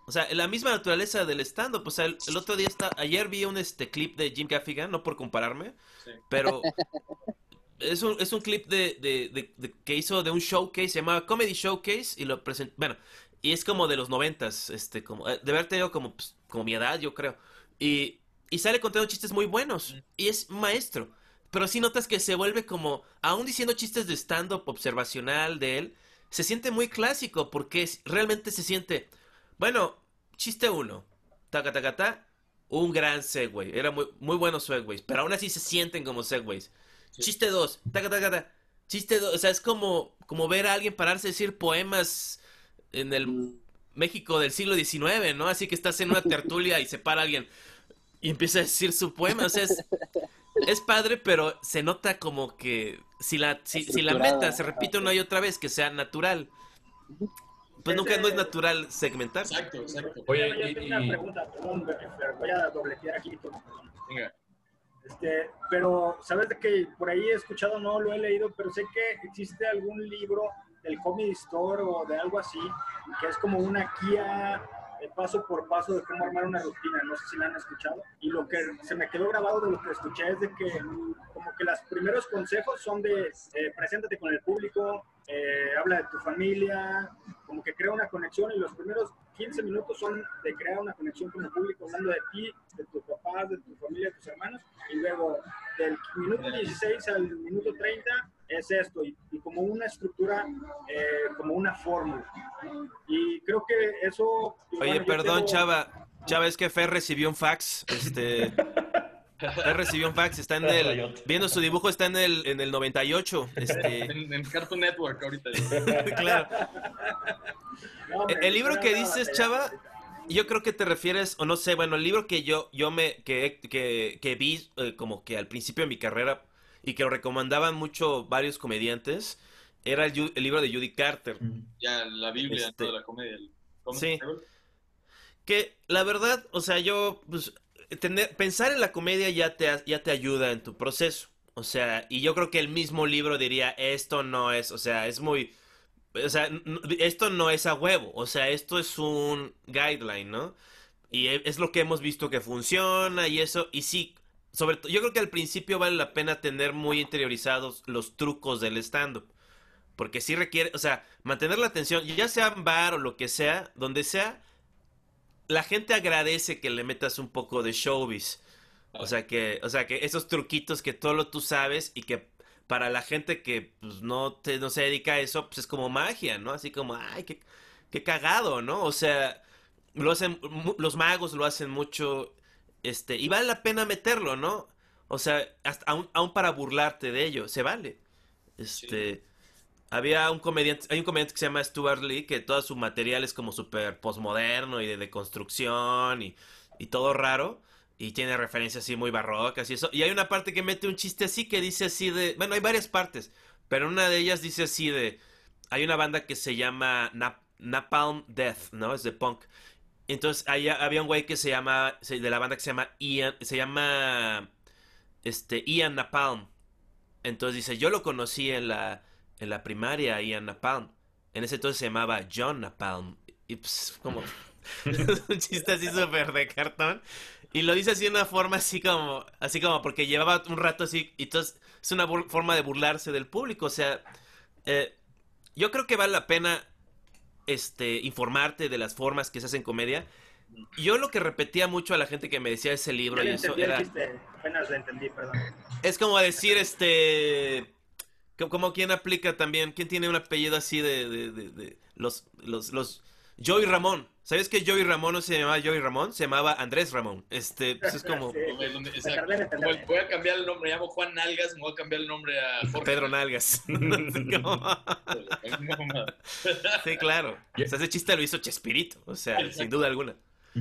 O sea, la misma naturaleza del stand-up. O sea, el, el otro día está, ayer vi un este clip de Jim Gaffigan, no por compararme, Sí. pero es un, es un clip de, de- de- de- que hizo de un showcase, se llamaba Comedy Showcase, y lo presentó, bueno, y es como de los noventas, este, como, eh, de haber tenido como, pues, como mi edad, yo creo. Y, y sale contando chistes muy buenos, y es maestro. Pero sí notas que se vuelve como, aún diciendo chistes de stand-up observacional de él, se siente muy clásico, porque es- realmente se siente, bueno, chiste uno, taca taca ta, un gran segway, era muy, muy buenos segways, pero aún así se sienten como segways. Chiste dos, taca taca ta, chiste dos, o sea, es como, como ver a alguien pararse a decir poemas en el México del siglo XIX, ¿no? Así que estás en una tertulia y se para alguien y empieza a decir su poema, o sea, es, es padre, pero se nota como que si la, si, si la meta se repite una y otra vez, que sea natural. Pues nunca no es natural segmentar. Exacto, exacto. Oye, Yo y- tengo una y- pregunta, perdón, voy a dobletear aquí. perdón. Venga. Este, pero, ¿sabes de que por ahí he escuchado, no lo he leído, pero sé que existe algún libro del Comedy Store o de algo así, que es como una guía de paso por paso de cómo armar una rutina, no sé si la han escuchado. Y lo que se me quedó grabado de lo que escuché es de que como que los primeros consejos son de eh, preséntate con el público, eh, habla de tu familia, como que crea una conexión y los primeros 15 minutos son de crear una conexión con el público, hablando de ti, de tus papás, de tu familia, de tus hermanos, y luego del minuto 16 al minuto 30 es esto, y, y como una estructura, eh, como una fórmula. Y creo que eso... Oye, bueno, perdón, tengo- Chava. Chava, es que Fer recibió un fax. Este. Fer recibió un fax. Está en el. Viendo su dibujo, está en el, en el 98. Este. En, en Cartoon Network ahorita. Claro. No, El, libro que dices, Chava, yo creo que te refieres, o no sé, bueno, el libro que yo, yo me, que, que, que vi eh, como que al principio de mi carrera y que lo recomendaban mucho varios comediantes, era el, libro de Judy Carter. Ya, la Biblia, Este- toda la comedia. el- ¿cómo Sí. Que la verdad, o sea, yo, pues, tener, pensar en la comedia ya te, ya te ayuda en tu proceso. O sea, y yo creo que el mismo libro diría, esto no es, o sea, es muy... O sea, esto no es a huevo, o sea, esto es un guideline, ¿no? Y e- es lo que hemos visto que funciona y eso, y sí, sobre todo, yo creo que al principio vale la pena tener muy interiorizados los trucos del stand-up. Porque sí requiere, o sea, mantener la atención, ya sea en bar o lo que sea, donde sea, la gente agradece que le metas un poco de showbiz. O sea que, o sea que esos truquitos que todo lo tú sabes y que para la gente que pues, no te, no se dedica a eso, pues es como magia, ¿no? Así como, ay, qué, qué cagado, ¿no? O sea, lo hacen, los magos lo hacen mucho, este, y vale la pena meterlo, ¿no? O sea, hasta, aún, aún para burlarte de ello, se vale. Este, había un comediante, hay un comediante que se llama Stuart Lee, que todo su material es como súper postmoderno y de deconstrucción y, y todo raro. Y tiene referencias así muy barrocas y eso. Y hay una parte que mete un chiste así que dice así de... Bueno, hay varias partes. Pero una de ellas dice así de... Hay una banda que se llama Nap- Napalm Death, ¿no? Es de punk. Entonces había un güey que se llama... De la banda que se llama Ian... Se llama... Este... Ian Napalm. Entonces dice... Yo lo conocí en la... En la primaria, Ian Napalm. En ese entonces se llamaba John Napalm. Y pues como... un chiste así súper de cartón. Y lo dice así de una forma así como, así como porque llevaba un rato así, y entonces es una forma de burlarse del público. O sea, eh, yo creo que vale la pena este, informarte de las formas que se hacen comedia. Yo lo que repetía mucho a la gente que me decía ese libro y eso era, apenas lo entendí, perdón. es como decir, este, co- como quien aplica también, quién tiene un apellido así de, de, de- de- los, los, los, Joey Ramón. ¿Sabes que Joey Ramón no se llamaba Joey Ramón? Se llamaba Andrés Ramón. Este, pues es como Sí, el- voy a cambiar el nombre, me llamo Juan Nalgas, me voy a cambiar el nombre a Jorge. Pedro Nalgas. Sí, claro. O sea, ese chiste lo hizo Chespirito, o sea, Exacto. sin duda alguna.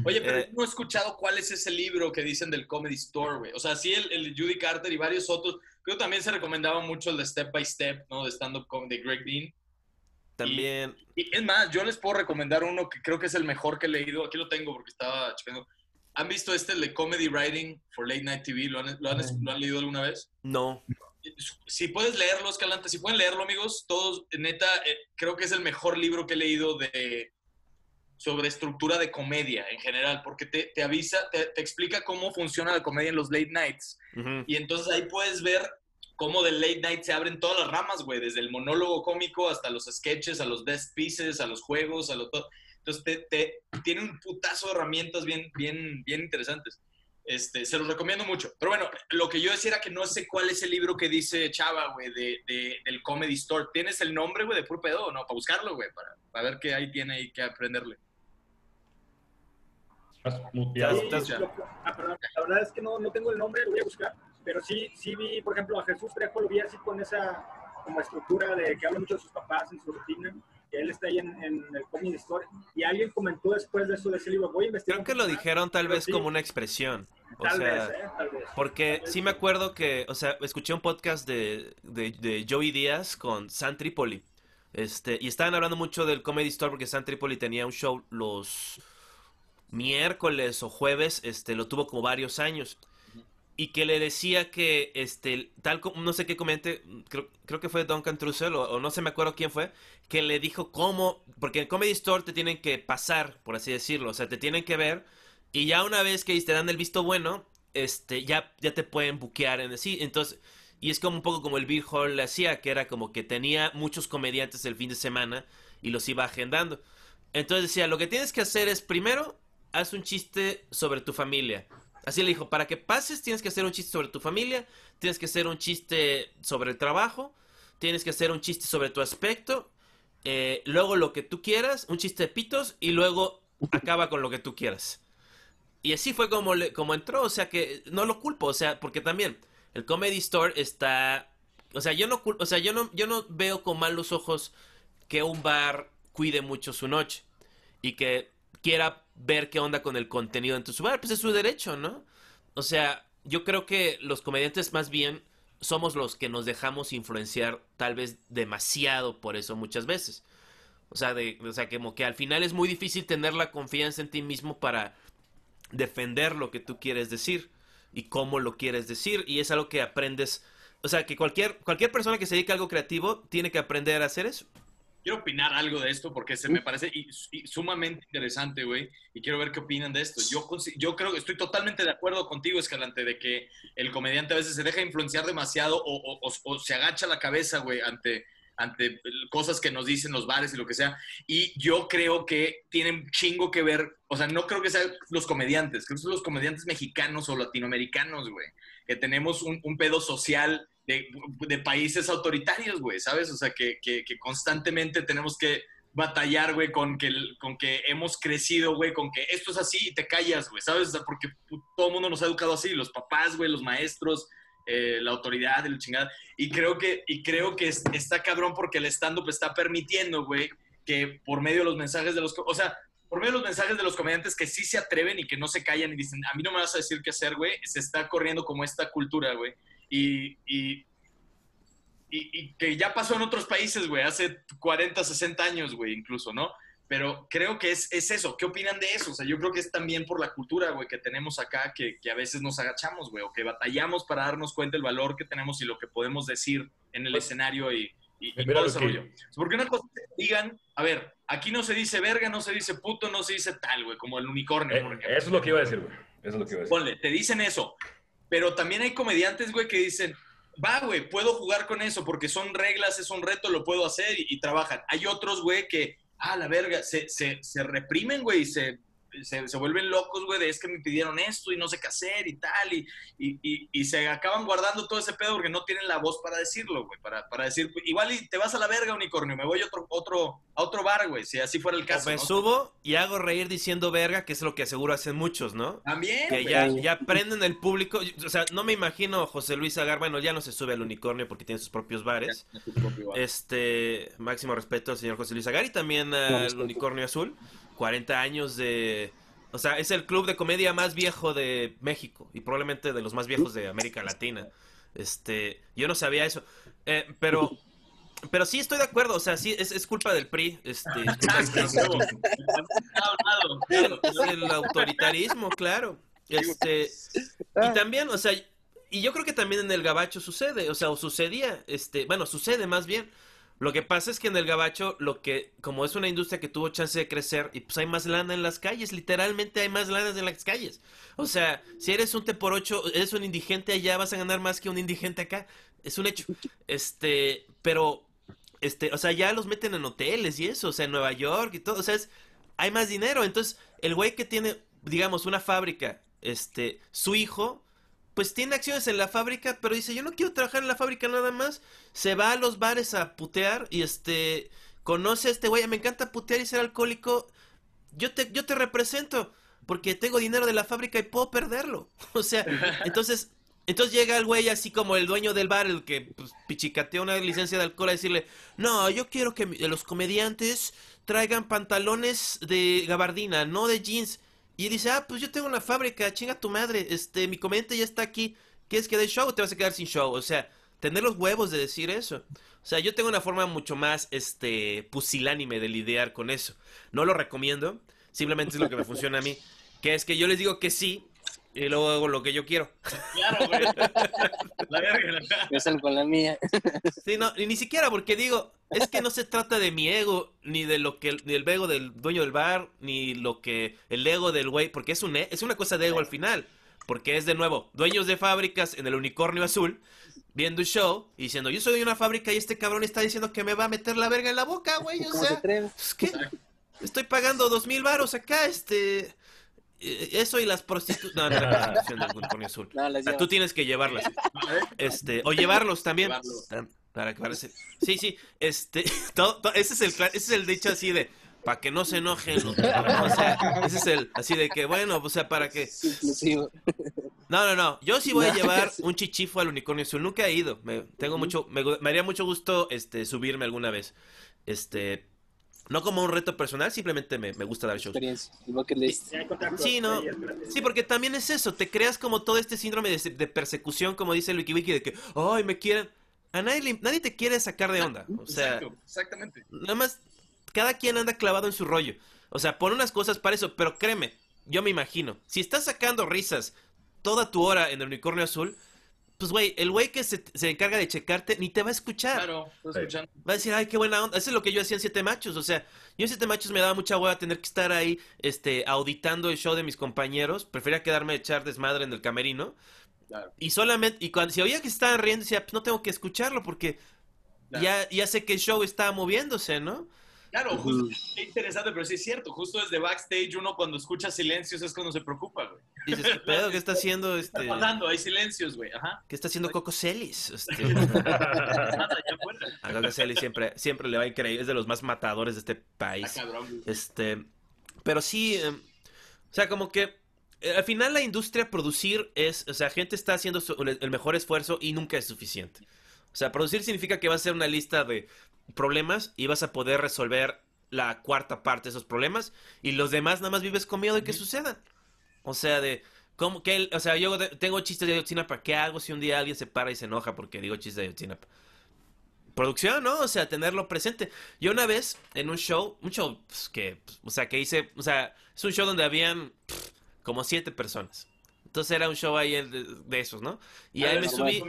Oye, pero Eh, no he escuchado cuál es ese libro que dicen del Comedy Store, güey. O sea, sí, el, Judy Carter y varios otros. Creo que también se recomendaba mucho el de Step by Step, ¿no? De stand-up comedy de Greg Dean. También, Y es más, yo les puedo recomendar uno que creo que es el mejor que he leído. Aquí lo tengo porque estaba checando. ¿Han visto este, el de Comedy Writing for Late Night TV? ¿Lo han, lo han- lo han leído alguna vez? no. Si puedes leerlo, Escalante, si pueden leerlo, amigos, todos, neta, eh, creo que es el mejor libro que he leído de sobre estructura de comedia en general, porque te, te avisa, te, te explica cómo funciona la comedia en los late nights. Ujú. Y entonces ahí puedes ver cómo del late night se abren todas las ramas, güey, desde el monólogo cómico hasta los sketches, a los best pieces, a los juegos, a lo todo. Entonces te, te- tiene un putazo de herramientas bien, bien, bien interesantes. Este, se los recomiendo mucho. Pero bueno, lo que yo decía era que no sé cuál es el libro que dice Chava, güey, de, de- del Comedy Store. ¿Tienes el nombre, güey, de puro pedo o no? Para buscarlo, güey, para, para ver qué ahí tiene ahí que aprenderle. Estás muteado. Sí, estás- lo- ah, perdón, la verdad es que no, no tengo el nombre, lo voy a buscar, pero sí, sí vi, por ejemplo, a Jesús Trejo, lo vi así con esa como estructura de que habla mucho de sus papás en su rutina, que él está ahí en, en el Comedy Store, y alguien comentó después de eso, de ese libro, voy a investigar. Creo que lo más, dijeron tal vez sí, como una expresión. O Tal sea, vez, ¿eh? Tal vez. Porque Tal vez sí me acuerdo que, o sea, escuché un podcast de, de, de Joey Díaz con San Tripoli. Este, y estaban hablando mucho del Comedy Store porque San Tripoli tenía un show los miércoles o jueves, este, lo tuvo como varios años. Y que le decía que, este, tal como, no sé qué comente, creo, creo que fue Duncan Trussell o, no sé me acuerdo quién fue, que le dijo cómo, porque en Comedy Store te tienen que pasar, por así decirlo, o sea, te tienen que ver y ya una vez que te dan el visto bueno, este, ya, ya te pueden buquear en sí. Entonces, y es como un poco como el Beer Hall le hacía, que era como que tenía muchos comediantes el fin de semana y los iba agendando. Entonces decía, lo que tienes que hacer es primero, haz un chiste sobre tu familia. Así le dijo, para que pases tienes que hacer un chiste sobre tu familia, tienes que hacer un chiste sobre el trabajo, tienes que hacer un chiste sobre tu aspecto, eh, luego lo que tú quieras, un chiste de pitos y luego acaba con lo que tú quieras. Y así fue como, le- como entró, o sea que no lo culpo, o sea, porque también el Comedy Store está, o sea, yo no, o sea, yo no, yo no veo con malos ojos que un bar cuide mucho su noche y que quiera ver qué onda con el contenido dentro de su bar, pues es su derecho, ¿no? O sea, yo creo que los comediantes más bien somos los que nos dejamos influenciar tal vez demasiado por eso muchas veces. O sea, de, o sea, como que al final es muy difícil tener la confianza en ti mismo para defender lo que tú quieres decir y cómo lo quieres decir. Y es algo que aprendes o sea, que cualquier, cualquier persona que se dedique a algo creativo tiene que aprender a hacer eso. Quiero opinar algo de esto porque se me parece y- y sumamente interesante, güey. Y quiero ver qué opinan de esto. Yo, yo creo que estoy totalmente de acuerdo contigo, Escalante, de que el comediante a veces se deja influenciar demasiado o, o- o- o se agacha la cabeza, güey, ante, ante cosas que nos dicen los bares y lo que sea. Y yo creo que tienen chingo que ver, o sea, no creo que sean los comediantes, creo que son los comediantes mexicanos o latinoamericanos, güey, que tenemos un, un pedo social de, países autoritarios, güey, ¿sabes? O sea, que, que- constantemente tenemos que batallar, güey, con que, con que hemos crecido, güey, con que esto es así y te callas, güey, ¿sabes? O sea, porque todo el mundo nos ha educado así, los papás, güey, los maestros, eh, la autoridad, el chingada. Y creo que, y creo que es- está cabrón porque el stand-up está permitiendo, güey, que por medio de los mensajes de los... O sea, por medio de los mensajes de los comediantes que sí se atreven y que no se callan y dicen, a mí no me vas a decir qué hacer, güey, se está corriendo como esta cultura, güey. Y, y, y, y que ya pasó en otros países, güey, hace 40, 60 años, güey, incluso, ¿no? Pero creo que es, es eso. ¿Qué opinan de eso? O sea, yo creo que es también por la cultura, güey, que tenemos acá, que, que a veces nos agachamos, güey, o que batallamos para darnos cuenta el valor que tenemos y lo que podemos decir en el Pues, escenario y, y, y todo ese rollo. Porque una cosa es que digan, a ver, aquí no se dice verga, no se dice puto, no se dice tal, güey, como el unicornio, Eh, por ejemplo. eso es lo que iba a decir, güey. Eso es lo que iba a decir. Ponle, te dicen eso. Pero también hay comediantes, güey, que dicen, va, güey, puedo jugar con eso porque son reglas, es un reto, lo puedo hacer y, trabajan. Hay otros, güey, que, ah, la verga, se, se, se reprimen, güey, y se, se, se vuelven locos, güey, de es que me pidieron esto y no sé qué hacer y tal, y, y, y- y se acaban guardando todo ese pedo porque no tienen la voz para decirlo, güey, para, para decir, igual y te vas a la verga, unicornio, me voy a otro, otro, a otro bar, güey, si así fuera el O caso. me ¿no? subo y hago reír diciendo verga, que es lo que seguro hacen muchos, ¿no? También, Que güey. ya, ya prenden el público. O sea, no me imagino José Luis Agar. Bueno, ya no se sube al unicornio porque tiene sus propios bares. Este, máximo respeto al señor José Luis Agar y también al. Unicornio Azul. 40 años de... O sea, es el club de comedia más viejo de México y probablemente de los más viejos de América Latina. Este, yo no sabía eso. Eh, pero, pero sí estoy de acuerdo. O sea, sí, es, es culpa del PRI. Este, el autoritarismo, claro. Este, y también, o sea, y yo creo que también en el gabacho sucede, o sea, o sucedía, este, bueno, sucede más bien. Lo que pasa es que en el gabacho, lo que, como es una industria que tuvo chance de crecer, y pues hay más lana en las calles, literalmente hay más lanas en las calles. O sea, si eres un T por ocho, eres un indigente allá, vas a ganar más que un indigente acá. Es un hecho. Este, pero, este, o sea, ya los meten en hoteles y eso, o sea, en Nueva York y todo, o sea, es, hay más dinero. Entonces, el güey que tiene, digamos, una fábrica, este, su hijo, pues tiene acciones en la fábrica, pero dice, yo no quiero trabajar en la fábrica nada más. Se va a los bares a putear y este, conoce a este güey, me encanta putear y ser alcohólico. Yo te, yo te represento, porque tengo dinero de la fábrica y puedo perderlo. O sea, entonces, entonces llega el güey así como el dueño del bar, el que pues, pichicatea una licencia de alcohol a decirle, no, yo quiero que los comediantes traigan pantalones de gabardina, no de jeans. Y dice, ah, pues yo tengo una fábrica, chinga tu madre, este, mi comediante ya está aquí, ¿quieres que dé show o te vas a quedar sin show? O sea, tener los huevos de decir eso. O sea, yo tengo una forma mucho más, este, pusilánime de lidiar con eso. No lo recomiendo, simplemente es lo que me funciona a mí, que es que yo les digo que sí y luego hago lo que yo quiero. Claro, güey. La verga. Yo salgo con la mía. Sí, no, y ni siquiera porque digo, es que no se trata de mi ego, ni de lo que, ni del ego del dueño del bar, ni lo que, el ego del güey, porque es un, e- es una cosa de ego al final, porque es de nuevo, dueños de fábricas en el unicornio azul, viendo un show, y diciendo, yo soy de una fábrica y este cabrón está diciendo que me va a meter la verga en la boca, güey, o ¿Cómo se sea, atreve? es que estoy pagando dos mil varos acá, este, eso y las prostitutas, no, no, la prostitución del unicornio azul. No, tú tienes que llevarlas. Este, o llevarlos también. Para que parece. Sí, sí. Este, todo, todo- ese es el ese es el dicho así de para que no se enojen. O sea, ese es el así de que bueno, o sea, para que. No, no, no. Yo sí voy a llevar un chichifo al unicornio azul. Nunca he ido. Me, tengo mucho me haría mucho gusto este subirme alguna vez. Este, no como un reto personal, simplemente me, me gusta dar shows. Sí, no. Sí, porque también es eso, te creas como todo este síndrome de, de persecución, como dice el WikiWiki, de que, ay, me quieren. A nadie, le- nadie te quiere sacar de onda. O sea, Exacto, exactamente. nada más, cada quien anda clavado en su rollo. O sea, pon unas cosas para eso, pero créeme, yo me imagino, si estás sacando risas toda tu hora en el unicornio azul, pues, güey, el güey que se, se encarga de checarte ni te va a escuchar. Claro, escuchando. Va a decir, ay, qué buena onda. Eso es lo que yo hacía en Siete Machos. O sea, yo en Siete Machos me daba mucha hueva tener que estar ahí, este, auditando el show de mis compañeros. Prefería quedarme a echar desmadre en el camerino. Claro. Y solamente, y cuando, si oía que estaban riendo, decía, pues no tengo que escucharlo porque Claro. ya, ya sé que el show está moviéndose, ¿no? Claro, justo, qué interesante, pero sí es cierto. Justo desde backstage uno cuando escucha silencios es cuando se preocupa, güey. Dices, ¿qué pedo? ¿Qué está haciendo ¿Qué está este? pasando? Hay silencios, güey. Ajá. ¿Qué está haciendo Coco Celis? Este, fuera. a Coco Celis siempre, siempre le va increíble, es de los más matadores de este país. Está cabrón, güey. Este, pero sí, eh, o sea, como que eh, al final la industria producir es, o sea, gente está haciendo su- el mejor esfuerzo y nunca es suficiente. O sea, producir significa que vas a hacer una lista de problemas y vas a poder resolver la cuarta parte de esos problemas y los demás nada más vives con miedo de que sucedan. O sea, de cómo que el- o sea, yo tengo chistes de Ayotzinapa, ¿qué hago si un día alguien se para y se enoja porque digo chistes de Ayotzinapa? Producción, ¿no? O sea, tenerlo presente. Yo una vez en un show, un show pues, que, pues, o sea, que hice, o sea, es un show donde habían pff, como siete personas. Entonces era un show ahí de, de esos, ¿no? Y ahí me normal. subí.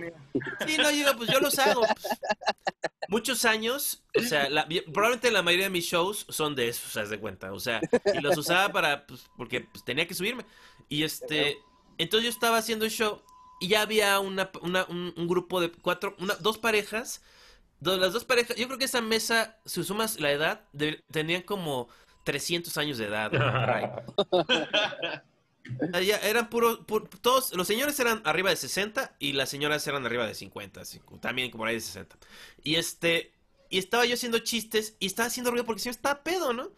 Sí, no, digo, pues yo los hago. pues. Muchos años, o sea, la- probablemente la mayoría de mis shows son de esos, haz de cuenta. O sea, los usaba para, pues, porque pues, tenía que subirme. Y este, entonces yo estaba haciendo el show y ya había una, una- un, grupo de cuatro, una, dos parejas. do- las dos parejas, yo creo que esa mesa, si sumas la edad, tenían como 300 años de edad. ¿no? Por ya eran puro, pu- todos, los señores eran arriba de 60 y las señoras eran arriba de 50, así, también como ahí de 60. Y este, y estaba yo haciendo chistes y estaba haciendo ruido porque el señor estaba pedo, ¿no?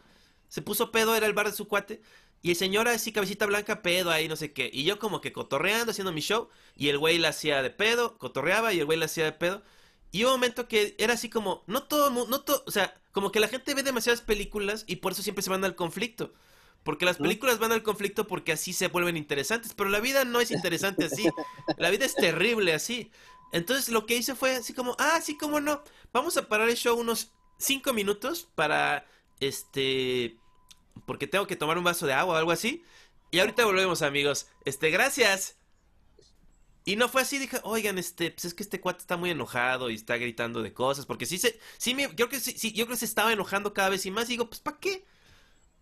Se puso pedo, era el bar de su cuate. Y el señor así, cabecita blanca, pedo ahí, no sé qué. Y yo como que cotorreando, haciendo mi show. Y el güey la hacía de pedo, cotorreaba y el güey la hacía de pedo. Y hubo un momento que era así como, no todo, no todo, o sea, como que la gente ve demasiadas películas y por eso siempre se van al conflicto. Porque las películas van al conflicto porque así se vuelven interesantes, pero la vida no es interesante así. La vida es terrible así. Entonces lo que hice fue así como, ah, sí, cómo no. Vamos a parar el show unos cinco minutos para, este, porque tengo que tomar un vaso de agua o algo así. Y ahorita volvemos, amigos. Este, gracias. Y no fue así, dije, oigan, este, pues es que este cuate está muy enojado y está gritando de cosas, porque sí se, sí me, creo que sí, sí, yo creo que se estaba enojando cada vez y más, y digo, pues ¿para qué?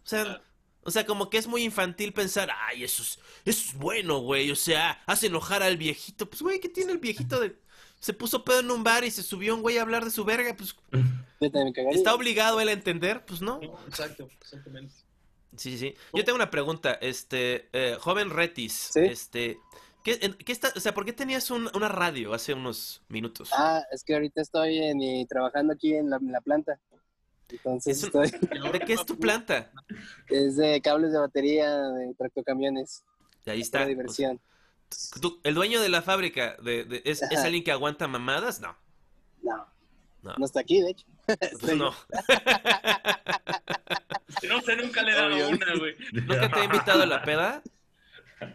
O sea, o sea, como que es muy infantil pensar, ay, eso es, eso es bueno, güey, o sea, hace enojar al viejito, pues güey, ¿qué tiene el viejito de, se puso pedo en un bar y se subió un güey a hablar de su verga, pues. ¿está obligado él a entender? Pues no. Exacto, exactamente. Sí, sí, sí. Yo tengo una pregunta, este, eh, joven Retis, Sí. este, ¿qué, en- qué está, o sea, ¿por qué tenías un- una radio hace unos minutos? Ah, es que ahorita estoy en, y trabajando aquí en la, en la planta. Entonces Es un- estoy, ¿De qué es tu planta? es de cables de batería de tractocamiones. Y ahí está. diversión. Tú- ¿El dueño de la fábrica de, de- es, alguien que aguanta mamadas? No. No, No. no está aquí, de hecho. Pues no. No sé, nunca le he dado Obvio. una, güey. ¿Nunca te ha invitado a la peda?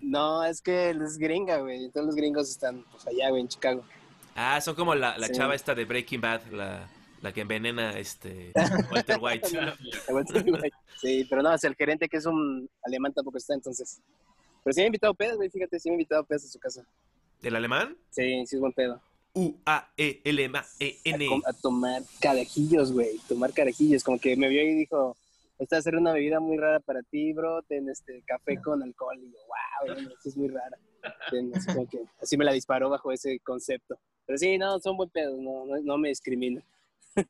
No, es que él es gringa, güey. Todos los gringos están pues, allá, güey, en Chicago. Ah, son como la, la Sí. chava esta de Breaking Bad, la, la que envenena este Walter White. Sí, pero no, es el gerente que es un alemán tampoco está, entonces. Pero sí me ha invitado a pedos, güey, fíjate, sí me ha invitado a pedos a su casa. ¿El alemán? Sí, sí es buen pedo. E U-A-E-L-M-A-E-N. A, tomar carajillos, güey, tomar carajillos. Como que me vio y dijo, esta va a ser una bebida muy rara para ti, bro, ten este café con alcohol. Y yo, wow, esto es muy rara. Así, me la disparó bajo ese concepto. Pero sí, no, son buen pedos, no, no, no me discriminan.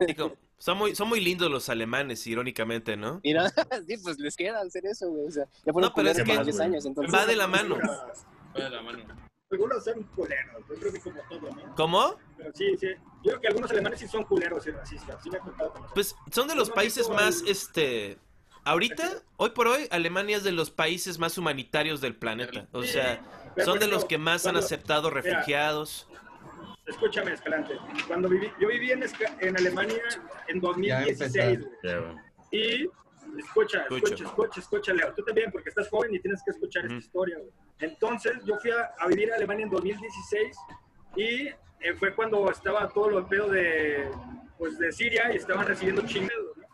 Digo, Son muy, son muy lindos los alemanes, irónicamente, ¿no? Mira, sí, pues les queda hacer eso, güey. O sea, ya fueron No, pero es que por 10 años, entonces. Va de la mano. Va de la mano. Algunos son culeros, yo creo que como todo, ¿no? ¿Cómo? Pero sí, sí. Yo creo que algunos alemanes sí son culeros y racistas. Sí me ha tocado conocer. Pues son de los países más, este... Ahorita, hoy por hoy, Alemania es de los países más humanitarios del planeta. O sea, son de los que más han aceptado refugiados. Escúchame, Escalante. Cuando viví, yo viví en, Esca- en Alemania en 2016, empezaste. güey. Ya, güey. Y escucha, escucha, escucha, escucha, Leo. Tú también, porque estás joven y tienes que escuchar Ujú. esta historia, güey. Entonces, yo fui a, a vivir a Alemania en 2016 y eh, fue cuando estaba todo lo pedo de, pues, de Siria y estaban recibiendo chingados, ¿no?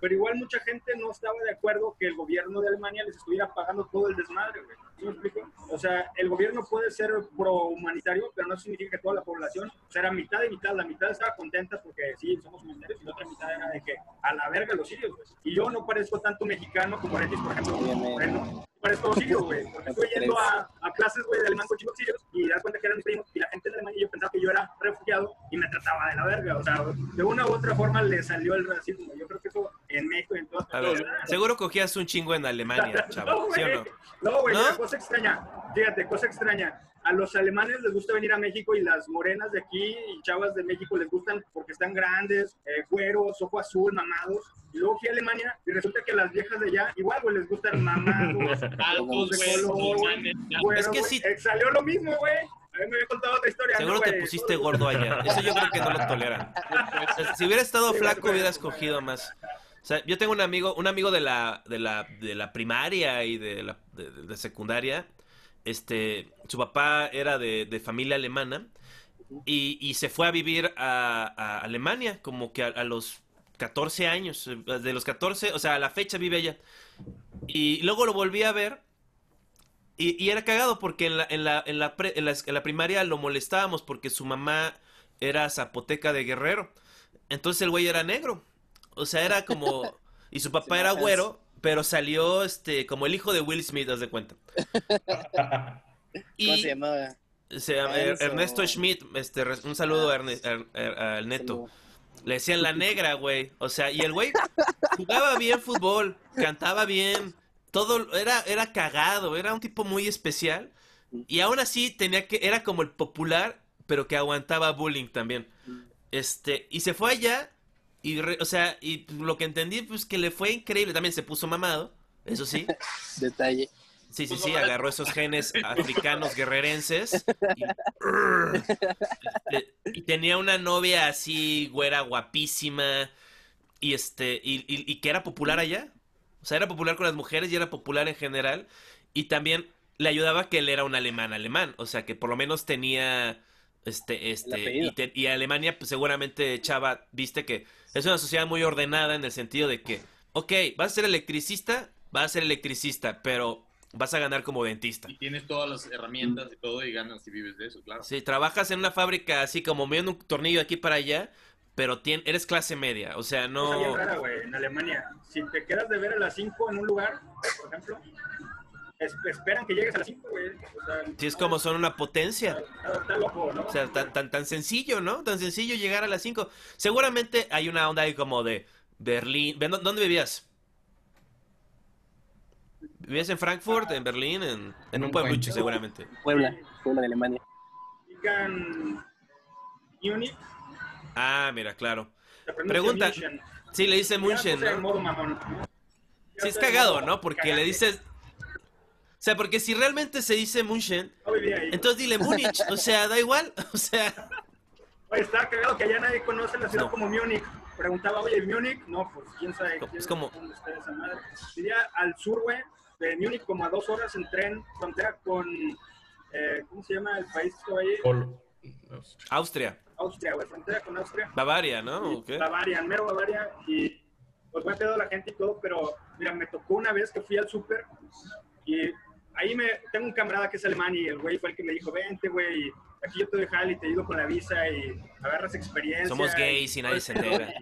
Pero igual mucha gente no estaba de acuerdo que el gobierno de Alemania les estuviera pagando todo el desmadre, güey. ¿Sí me explico? O sea, el gobierno puede ser pro humanitario, pero no significa que toda la población, o sea, era mitad y mitad. La mitad estaba contenta porque sí, somos humanitarios, y la otra mitad era de que a la verga los sirios, güey. Y yo no parezco tanto mexicano como Retis, por ejemplo. Bueno, parezco sirio, güey. Porque estoy yendo a, a clases, güey, de alemán con chicos sirios y das cuenta que eran mis primos y la gente de Alemania yo pensaba que yo era refugiado y me trataba de la verga. O sea, de una u otra forma le salió el racismo. Yo creo que eso en México y en todas partes. seguro cogías un chingo en Alemania, No, chavo, ¿sí o güey. no? No, güey, ¿No? Cosa extraña. Fíjate, cosa extraña. A los alemanes les gusta venir a México y las morenas de aquí y chavas de México les gustan porque están grandes, eh, güeros, ojo azul, mamados. Y luego fui a Alemania y resulta que las viejas de allá igual, güey, les gustan mamados, de color, güey, güeros, Es que sí. Eh, Salió lo mismo, güey. A mí me había contado otra historia. Seguro ¿no, te pusiste gordo allá. Eso yo creo que no lo toleran. Si hubiera estado flaco, hubieras cogido más. O sea, yo tengo un amigo, un amigo de la, de la, de la primaria y de la de, de secundaria. Este, su papá era de, de familia alemana y, y se fue a vivir a, a Alemania como que a, a los 14 años. eh, De los 14, o sea, a la fecha vive allá. Y luego lo volví a ver y, y era cagado porque en la, en, la, en, la pre- en la- en la primaria lo molestábamos porque su mamá era zapoteca de guerrero. Entonces el güey era negro. O sea, era como... Y su papá era güero, pero salió este como el hijo de Will Smith, haz de cuenta. ¿Cómo Y se llamaba? se llama Enzo. Ernesto Schmidt. Este, un saludo Ah, a Erne- a- a- al neto. Le decían la negra, güey. O sea, y el güey jugaba bien fútbol, cantaba bien, todo era, era cagado, era un tipo muy especial. Y aún así tenía que, era como el popular, pero que aguantaba bullying también. Este, y se fue allá, y re- o sea, y lo que entendí, pues que le fue increíble. También se puso mamado, eso sí. Detalle. Sí, sí, sí, agarró esos genes africanos guerrerenses. Y, y tenía una novia así, güera, guapísima. Y este, y, y- y que era popular allá. O sea, era popular con las mujeres y era popular en general. Y también le ayudaba que él era un alemán alemán. O sea, que por lo menos tenía. Este, este, y, te- y Alemania, pues seguramente, Chava, viste que es una sociedad muy ordenada en el sentido de que, ok, vas a ser electricista, vas a ser electricista, pero vas a ganar como dentista. Y tienes todas las herramientas y todo y ganas y vives de eso, claro. Sí, trabajas en una fábrica así como moviendo un tornillo de aquí para allá, pero tien- eres clase media, o sea, no... rara, güey, en Alemania. Si te quedas de ver a las 5 en un lugar, por ejemplo, es- esperan que llegues a las 5, güey. O sea, Sí, es como son una potencia. está, está loco, ¿no? O sea, tan, tan, tan sencillo, ¿no? Tan sencillo llegar a las 5. Seguramente hay una onda ahí como de Berlín. ¿Ven- ¿Dónde vivías? ¿Vivías en Frankfurt, en Berlín, en, en un pueblucho seguramente? Puebla. Puebla de Alemania. Digan Munich, Ah, mira, claro. Pregunta. Sí, le dice Munchen, ¿no? Sí, es cagado, ¿no? Porque le dices... O sea, porque si realmente se dice vivía ahí. entonces dile Múnich. O sea, da igual. O sea... Oye, está cagado que allá nadie conoce la ciudad No. como Múnich. Preguntaba, oye, ¿Múnich? No, pues quién sabe. Es quién- como- dónde está esa madre. Vivía al sur, güey, de Múnich, como a dos horas en tren, frontera con. eh, ¿Cómo se llama el país que ahí? Pol- Austria. Austria, güey, frontera con Austria. Bavaria, ¿no? ¿O qué? Bavaria, mero Bavaria. Y pues buen pedo la gente y todo, pero mira, me tocó una vez que fui al súper y ahí me tengo un camarada que es alemán y el güey fue el que me dijo, vente, güey, aquí yo te dejo y te ayudo con la visa y agarras experiencia. Somos gays y nadie se entera.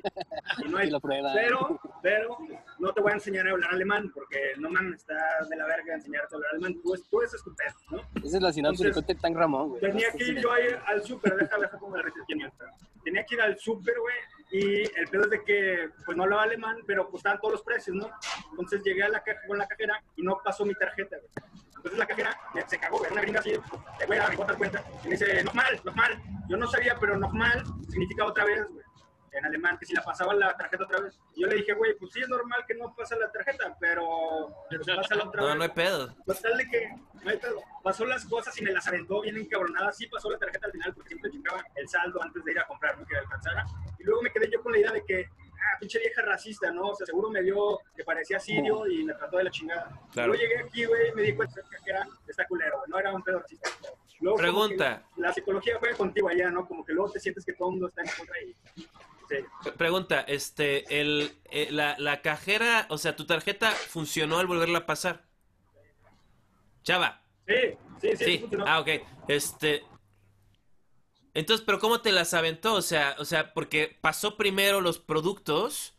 Y no hay Y lo prueba. pero, pero no te voy a enseñar a hablar alemán porque no mames, está de la verga enseñarte a hablar alemán. Tú, es- tú es estupendo, ¿no? Esa es la sinopsis de Tan Ramón, güey. Tenía que ir yo a ir al súper, deja, deja como el resetimiento. Tenía que ir al súper, güey, y el pedo es de que, pues no hablaba alemán, pero pues estaban todos los precios, ¿no? Entonces llegué a la caja con la cajera y no pasó mi tarjeta, güey. Entonces la cajera me- se cagó, güey, una gringa así, a dar cuenta, y me dice, normal, normal. Yo no sabía, pero normal significa otra vez, güey, en alemán, que si la pasaba la tarjeta otra vez. Y yo le dije, güey, pues sí es normal que no pasa la tarjeta, pero pues, pásala otra No, vez. no hay pedo. Total de que no hay pedo. pasó las cosas y me las aventó bien encabronada. Sí pasó la tarjeta al final porque siempre checaba el saldo antes de ir a comprar, no que alcanzara. Y luego me quedé yo con la idea de que, ah, pinche vieja racista, ¿no? O sea, seguro me vio que parecía sirio y me trató de la chingada. Claro. Luego llegué aquí, güey, y me di cuenta que era, está culero, güey, no era un pedo racista. Luego, Pregunta. La psicología juega contigo allá, ¿no? Como que luego te sientes que todo el mundo está en contra y... Sí. Pregunta, este, el, eh, la, la cajera, o sea, tu tarjeta funcionó al volverla a pasar. Chava, Sí, Sí, sí, ah, ok. Este. Entonces, pero ¿cómo te las aventó? O sea, o sea, porque pasó primero los productos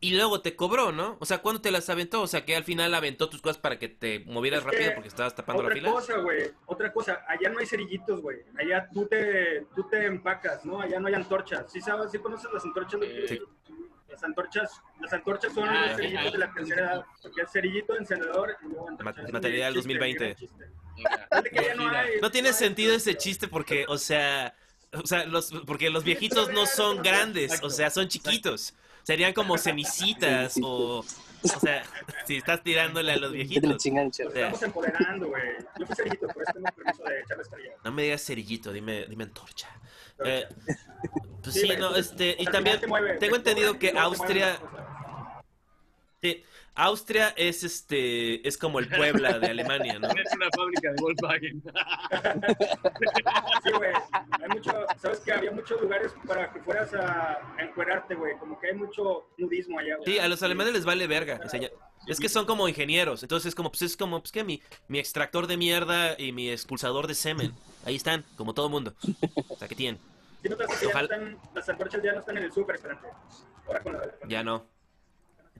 y luego te cobró, ¿no? O sea, ¿cuándo te las aventó? O sea, que al final aventó tus cosas para que te movieras Es que rápido porque estabas tapando la Otra fila. cosa, güey, otra cosa, allá no hay cerillitos, güey. Allá tú te, tú te empacas, ¿no? Allá no hay antorchas. ¿Sí sabes? ¿Sí conoces las antorchas? Sí. Las antorchas, las antorchas son Ah, los cerillitos de la tercera edad. Porque es cerillito, encendedor y luego antorcha. Ma- Es material un chiste, 2020. gran chiste. Venga. Dale que ya no hay. No tiene sentido ese chiste porque, o sea, o sea, los, porque los viejitos no son grandes, o sea, son chiquitos. Serían como semicitas o, o sea, si estás tirándole a los viejitos. estamos empoderando, güey. Yo fui cerillito, por eso tengo permiso de echarles. No me digas cerillito, dime, dime antorcha. Eh, pues Sí, no, este, y también tengo te entendido que Austria. Sí, Austria es este, es como el Puebla de Alemania, ¿no? Es una fábrica de Volkswagen. Sí, güey. Hay mucho, sabes que había muchos lugares para que fueras a, a encuerarte, güey. Como que hay mucho nudismo allá, güey. Sí, a los alemanes les vale verga. Es que son como ingenieros, entonces es como, pues es como, pues que mi, mi extractor de mierda y mi expulsador de semen, ahí están, como todo mundo. O sea, ¿qué tienen? ¿Sí notas que ya no Ojalá- están, las antorchas ya no están en el súper, espérate. Ahora con la... Ya no.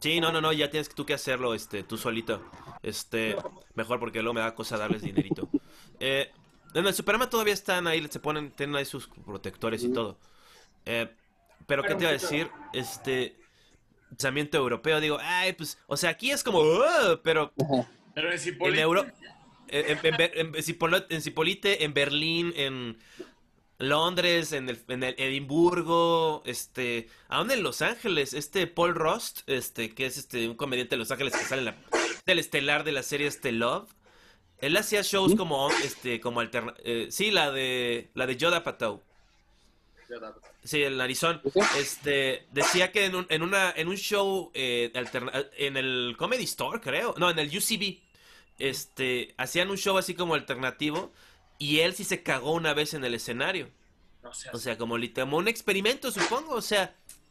Sí, no, no, no, ya tienes tú que hacerlo, este, tú solito. Este, mejor porque luego me da cosa darles dinerito. Eh, en el Superama todavía están ahí, se ponen, tienen ahí sus protectores y todo. Eh, pero, ¿qué te iba a decir? Este, pensamiento europeo, digo, ay, pues, o sea, aquí es como, "Oh", pero Pero en en Cipolite, Euro, en, en, Ber- en Cipolo- en Cipolite, en Berlín, en Londres, en el, en el Edimburgo, este, aún en Los Ángeles, este Paul Rost, este, que es este un comediante de Los Ángeles que sale en la del estelar de la serie este Love, él hacía shows como este como alterna, eh, sí, la de la de Yoda Patou. Sí, el narizón. Este, decía que en un, en una, en un show eh, alterna- en el Comedy Store, creo. No, en el UCB. Este, hacían un show así como alternativo. Y él sí se cagó una vez en el escenario. O sea, como, un experimento, supongo. O sea,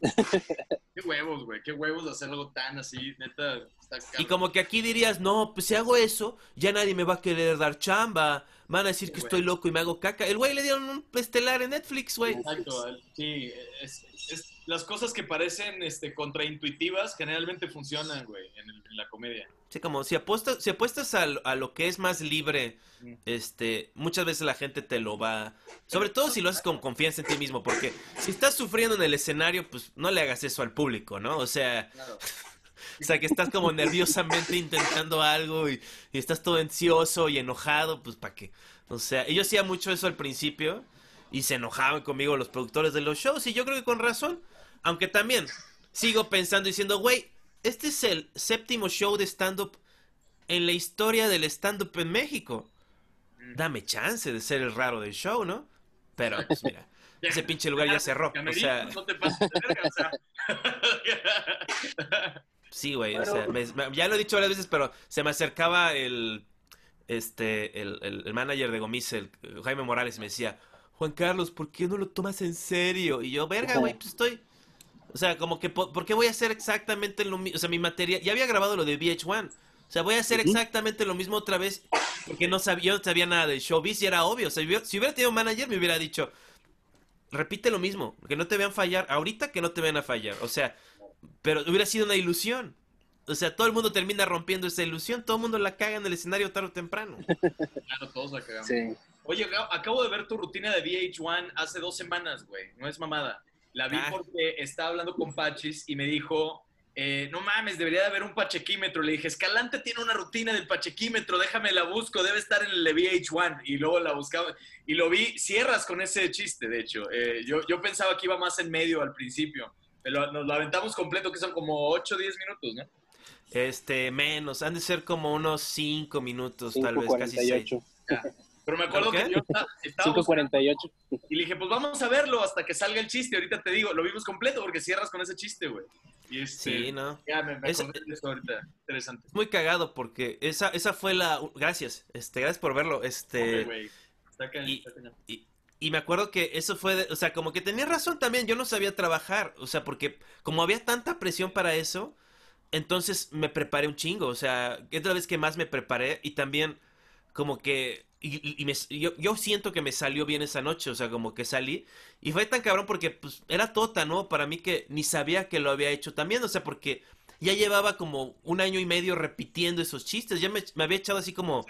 qué huevos, güey, qué huevos de hacer algo tan así, neta, está y como que aquí dirías, no, pues si hago eso, ya nadie me va a querer dar chamba. Van a decir que güey. estoy loco y me hago caca. El güey le dieron un estelar en Netflix, güey. Exacto, sí, es, es- las cosas que parecen este, contraintuitivas generalmente funcionan, güey, en, el- en la comedia. Sí, como si apuestas, si apuestas a, lo- a lo que es más libre, este, muchas veces la gente te lo va, sobre todo si lo haces con confianza en ti mismo, porque si estás sufriendo en el escenario, pues no le hagas eso al público, ¿no? O sea, Claro. o sea que estás como nerviosamente intentando algo y, y estás todo ansioso y enojado, pues para qué. O sea, yo hacía mucho eso al principio y se enojaban conmigo los productores de los shows y yo creo que con razón, aunque también sigo pensando diciendo, güey, este es el séptimo show de stand-up en la historia del stand-up en México. Dame chance de ser el raro del show, ¿no? Pero, pues mira, ese pinche lugar ya cerró. O sea, no te pases de verga, o sea. sí, güey, o sea, me- me- ya lo he dicho varias veces, pero se me acercaba el, este, el, el- el manager de Gomis, el Jaime Morales, y me decía, Juan Carlos, ¿por qué no lo tomas en serio? Y yo, verga, güey, pues estoy... O sea, como que, po- ¿por qué voy a hacer exactamente lo mismo? O sea, mi material, ya había grabado lo de VH1. O sea, voy a hacer exactamente lo mismo otra vez porque no sabía, yo no sabía nada del showbiz y era obvio. O sea, si hubiera- tenido un manager me hubiera dicho, repite lo mismo, que no te vean fallar, ahorita que no te vean a fallar. O sea, pero hubiera sido una ilusión. O sea, todo el mundo termina rompiendo esa ilusión, todo el mundo la caga en el escenario tarde o temprano. Claro, todos la cagamos. Sí. Oye, acabo- acabo de ver tu rutina de VH1 hace dos semanas, güey. No es mamada. La vi Ah. porque estaba hablando con Pachis y me dijo, eh, no mames, debería de haber un pachequímetro. Le dije, Escalante tiene una rutina del pachequímetro, déjame la busco, debe estar en el de VH1. Y luego la buscaba y lo vi, cierras con ese chiste, de hecho. Eh, yo, yo pensaba que iba más en medio al principio. Pero nos lo aventamos completo, que son como 8 o 10 minutos, ¿no? Este, menos, han de ser como unos 5 minutos, tal vez, casi 6. 5.48. Pero me acuerdo que yo estaba, estaba buscando 5.48. Y le dije, pues vamos a verlo hasta que salga el chiste. Ahorita te digo, lo vimos completo porque cierras con ese chiste, güey. Y este, Sí, ¿no? Ya, me, me de eso ahorita. Interesante. Es muy cagado porque esa, esa fue la... Gracias, este, gracias por verlo. Este... Hombre, güey. Está cañón, y- está cañón. Y, y me acuerdo que eso fue, de- o sea, como que tenía razón también, yo no sabía trabajar, o sea, porque como había tanta presión para eso, entonces me preparé un chingo, o sea, es la vez que más me preparé y también como que y, y- me- yo, yo siento que me salió bien esa noche, o sea, como que salí. Y fue tan cabrón porque pues era tota, ¿no? Para mí que ni sabía que lo había hecho también, o sea, porque ya llevaba como un año y medio repitiendo esos chistes. Ya me, había echado así como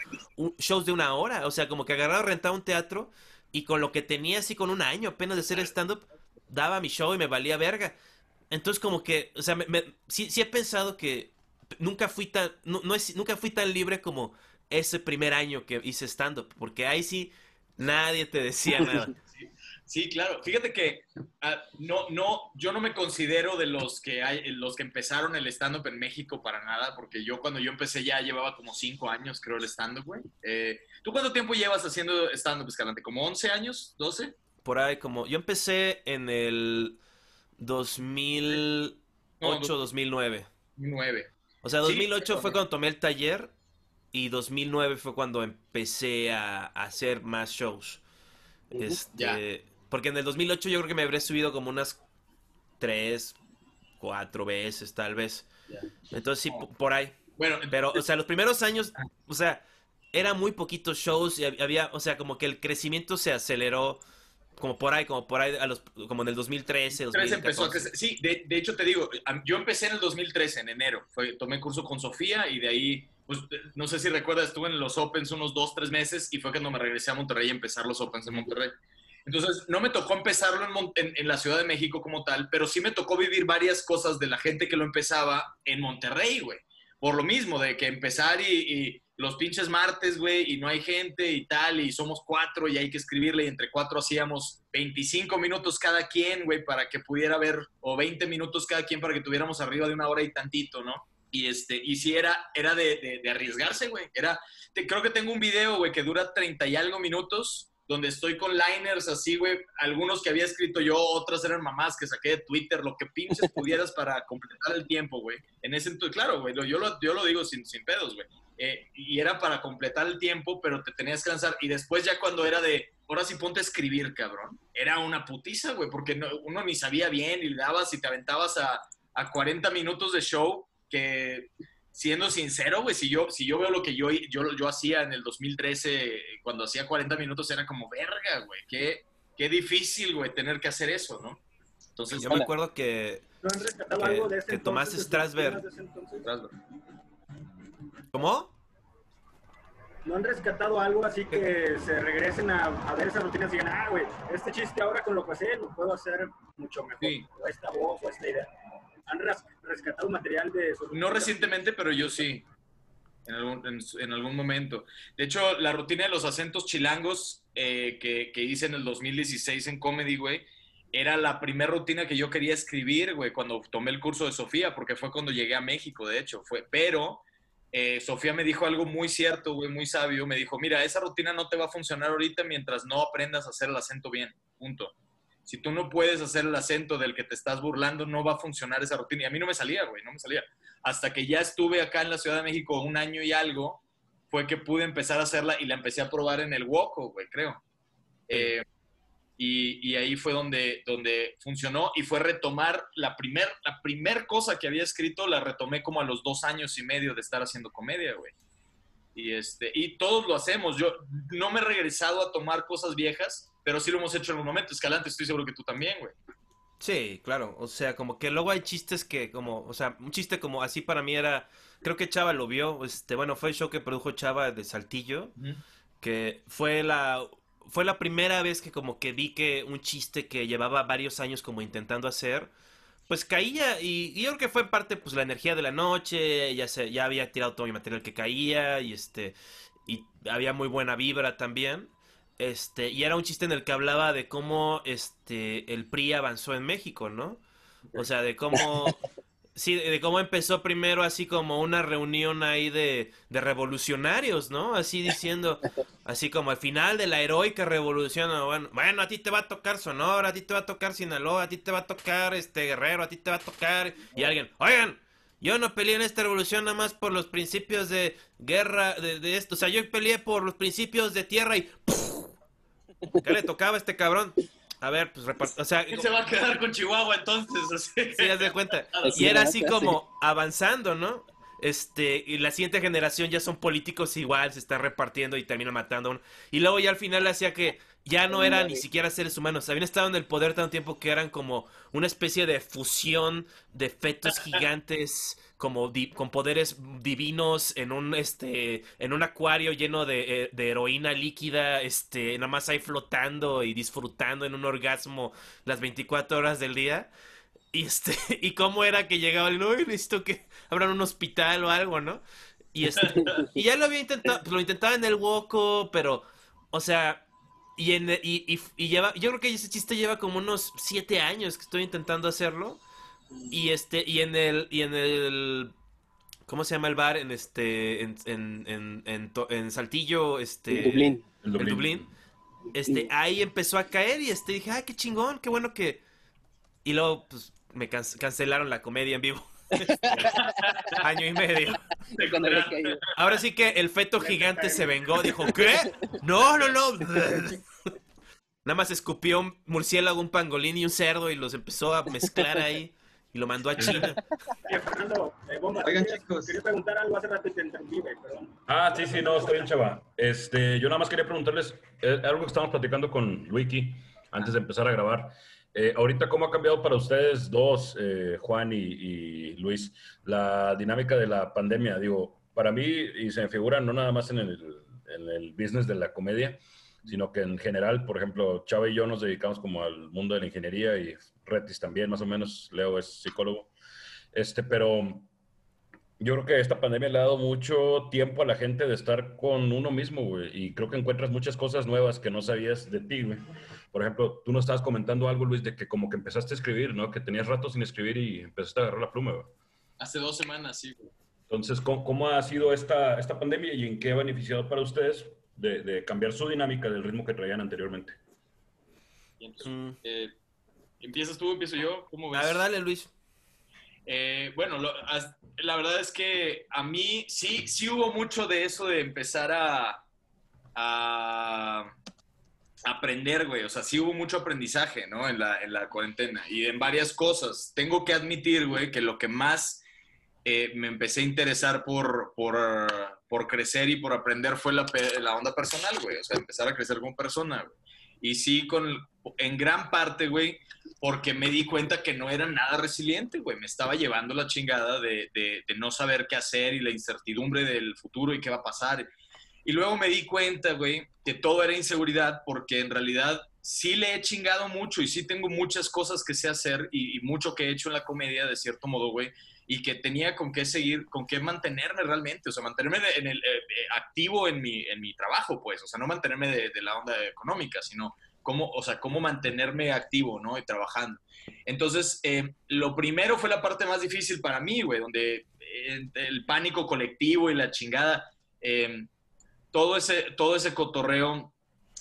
shows de una hora, o sea, como que agarraba, rentaba un teatro y con lo que tenía así con un año apenas de hacer stand-up, daba mi show y me valía verga. Entonces como que, o sea, me- me- sí, he pensado que nunca fui tan, no es- nunca fui tan libre como ese primer año que hice stand-up, porque ahí sí nadie te decía nada. Sí, claro. Fíjate que ah, no, no, yo no me considero de los que hay, los que empezaron el stand-up en México para nada, porque yo cuando yo empecé ya llevaba como cinco años, creo, el stand-up, güey. Eh, ¿Tú cuánto tiempo llevas haciendo stand-up, Escalante? ¿Como 11 años? ¿12? Por ahí como, yo empecé en el 2008, No, 2009. 9. O sea, Sí, 2008 fue correcto. cuando tomé el taller y 2009 fue cuando empecé a, a hacer más shows. Este, porque en el 2008 yo creo que me habré subido como unas tres, cuatro veces tal vez. Entonces sí, por ahí. Bueno, Pero, o sea, los primeros años, o sea, era muy poquitos shows y hab- había, o sea, como que el crecimiento se aceleró como por ahí, como por ahí, a los, como en el 2013, 2013 empezó a 2014. crecer. Sí, de, de hecho te digo, yo empecé en el 2013, en enero. Fue, tomé curso con Sofía y de ahí, pues eh, no sé si recuerdas, estuve en los Opens unos dos, tres meses y fue cuando me regresé a Monterrey a empezar los Opens en Monterrey. Entonces, no me tocó empezarlo en, en- la Ciudad de México como tal, pero sí me tocó vivir varias cosas de la gente que lo empezaba en Monterrey, güey. Por lo mismo, de que empezar y, y los pinches martes, güey, y no hay gente y tal, y somos cuatro y hay que escribirle, y entre cuatro hacíamos 25 minutos cada quien, güey, para que pudiera ver, o 20 minutos cada quien para que tuviéramos arriba de una hora y tantito, ¿no? Y, este, y sí era, era de, arriesgarse, güey. Era, creo que tengo un video, güey, que dura 30 y algo minutos, donde estoy con liners así, güey, algunos que había escrito yo, otras eran mamás que saqué de Twitter, lo que pinches pudieras para completar el tiempo, güey. En ese entonces, claro, güey, yo lo, yo lo digo sin, sin pedos, güey. Eh, y era para completar el tiempo, pero te tenías que lanzar. Y después ya cuando era de, ahora sí ponte a escribir, cabrón, era una putiza, güey, porque no- uno ni sabía bien y le dabas y te aventabas a, a 40 minutos de show que siendo sincero, güey, si yo, si yo veo lo que yo, yo, yo hacía en el 2013, cuando hacía 40 minutos, era como, verga, güey, qué, qué difícil, güey, tener que hacer eso, ¿no? Entonces, Yo me acuerdo que, ¿No han rescatado Que- algo de ese que Tomás entonces, Strasberg-? ¿cómo? ¿No han rescatado algo así que se regresen a, a ver esas rutinas y digan, ah, güey, este chiste ahora con lo que sé lo puedo hacer mucho mejor? Sí. O esta voz, o esta idea. ¿Han res- rescatado material de sus No recientemente, pero yo sí. En algún, en, en algún momento. De hecho, la rutina de los acentos chilangos eh, que, que hice en el 2016 en Comedy, güey, era la primera rutina que yo quería escribir, güey, cuando tomé el curso de Sofía, porque fue cuando llegué a México, de hecho. Fue, pero eh, Sofía me dijo algo muy cierto, güey, muy sabio. Me dijo, mira, esa rutina no te va a funcionar ahorita mientras no aprendas a hacer el acento bien. Punto. Si tú no puedes hacer el acento del que te estás burlando, no va a funcionar esa rutina. Y a mí no me salía, güey, no me salía. Hasta que ya estuve acá en la Ciudad de México un año y algo, fue que pude empezar a hacerla y la empecé a probar en el Woco, güey, creo. Eh, y, y ahí fue donde, donde funcionó y fue retomar la primer, la primer cosa que había escrito, la retomé como a los dos años y medio de estar haciendo comedia, güey. Y, este, y todos lo hacemos. Yo no me he regresado a tomar cosas viejas, pero sí lo hemos hecho en algún momento. Escalante, estoy seguro que tú también, güey. Sí, claro, o sea, como que luego hay chistes que como, o sea, un chiste como así para mí era, creo que Chava lo vio, este, bueno, fue el show que produjo Chava de Saltillo, que fue la, fue la primera vez que como que vi que un chiste que llevaba varios años como intentando hacer, pues caía y, y yo creo que fue en parte pues la energía de la noche, ya se, ya había tirado todo mi material que caía y este, y había muy buena vibra también. Este, y era un chiste en el que hablaba de cómo este el PRI avanzó en México, ¿no? O sea, de cómo sí, de cómo empezó primero así como una reunión ahí de, de revolucionarios, ¿no? Así diciendo, así como al final de la heroica revolución, ¿no? bueno, bueno, a ti te va a tocar Sonora, a ti te va a tocar Sinaloa, a ti te va a tocar este Guerrero, a ti te va a tocar y alguien, oigan, yo no peleé en esta revolución nada más por los principios de guerra, de, de esto. O sea, yo peleé por los principios de tierra y... ¿Qué le tocaba a este cabrón? A ver, pues repart... O sea, ¿Quién se va a quedar con Chihuahua entonces? Así. sí, haz de cuenta. Y era así como avanzando, ¿no? este, y la siguiente generación ya son políticos igual, se están repartiendo y terminan matando a uno. Y luego ya al final hacía que ya no eran ni siquiera seres humanos, habían estado en el poder tanto tiempo que eran como una especie de fusión de fetos gigantes como di- con poderes divinos en un este en un acuario lleno de, eh, de heroína líquida, este, nada más ahí flotando y disfrutando en un orgasmo las 24 horas del día. Y este, y cómo era que llegaba el no, necesito que abran un hospital o algo, ¿no? Y este, y ya lo había intentado, pues, lo intentaba en el Woco, pero, o sea, y en y, y, y lleva, yo creo que ese chiste lleva como unos siete años que estoy intentando hacerlo. Y este, y en el, y en el, ¿cómo se llama el bar? En este, en, en, en, en, To- en Saltillo, este. En Dublín. El En Dublín. Este, ahí empezó a caer y este, dije, ah, qué chingón, qué bueno que. Y luego, pues, me can- cancelaron la comedia en vivo. Año y medio. Ahora sí que el feto gigante se vengó, dijo, ¿qué? No, no, no. Nada más escupió un murciélago, un pangolín y un cerdo y los empezó a mezclar ahí y lo mandó a China. Fernando, eh, Bomba, Oigan, querías- chicos. Quería preguntar algo hace rato y te interrumpí, güey, perdón. Ah, sí, sí, no, está bien, chava. Este, yo nada más quería preguntarles eh, algo que estábamos platicando con Luiki antes de empezar a grabar. Eh, ahorita, ¿cómo ha cambiado para ustedes dos, eh, Juan y, y Luis, la dinámica de la pandemia? Digo, para mí, y se me figura no nada más en el, en el business de la comedia, sino que en general, por ejemplo, Chava y yo nos dedicamos como al mundo de la ingeniería y Retis también, más o menos. Leo es psicólogo. Este, pero yo creo que esta pandemia le ha dado mucho tiempo a la gente de estar con uno mismo, güey. Y creo que encuentras muchas cosas nuevas que no sabías de ti, güey. Por ejemplo, tú nos estabas comentando algo, Luis, de que como que empezaste a escribir, ¿no? Que tenías rato sin escribir y empezaste a agarrar la pluma, güey. Hace dos semanas, sí, güey. Entonces, ¿cómo, cómo ha sido esta, esta pandemia y en qué ha beneficiado para ustedes de, de cambiar su dinámica del ritmo que traían anteriormente? Y entonces, Mm. eh, ¿Empiezas tú, empiezo yo? ¿Cómo ves? A ver, dale, Luis. Eh, bueno, lo- as- la verdad es que a mí sí, sí hubo mucho de eso de empezar a, a aprender, güey. O sea, sí hubo mucho aprendizaje, ¿no? En la, en la cuarentena y en varias cosas. Tengo que admitir, güey, que lo que más eh, me empecé a interesar por, por, por crecer y por aprender fue la, la onda personal, güey. O sea, empezar a crecer como persona, güey. Y sí, con, en gran parte, güey, porque me di cuenta que no era nada resiliente, güey. Me estaba llevando la chingada de, de- de no saber qué hacer y la incertidumbre del futuro y qué va a pasar. Y luego me di cuenta, güey, que todo era inseguridad porque en realidad sí le he chingado mucho y sí tengo muchas cosas que sé hacer y, y mucho que he hecho en la comedia, de cierto modo, güey, y que tenía con qué seguir, con qué mantenerme realmente, o sea, mantenerme en el, eh, eh, activo en mi, en mi trabajo, pues, o sea, no mantenerme de, de la onda económica, sino cómo, o sea, cómo mantenerme activo, ¿no? Y trabajando. Entonces, eh, lo primero fue la parte más difícil para mí, güey, donde eh, el pánico colectivo y la chingada, eh, todo, ese, todo ese cotorreo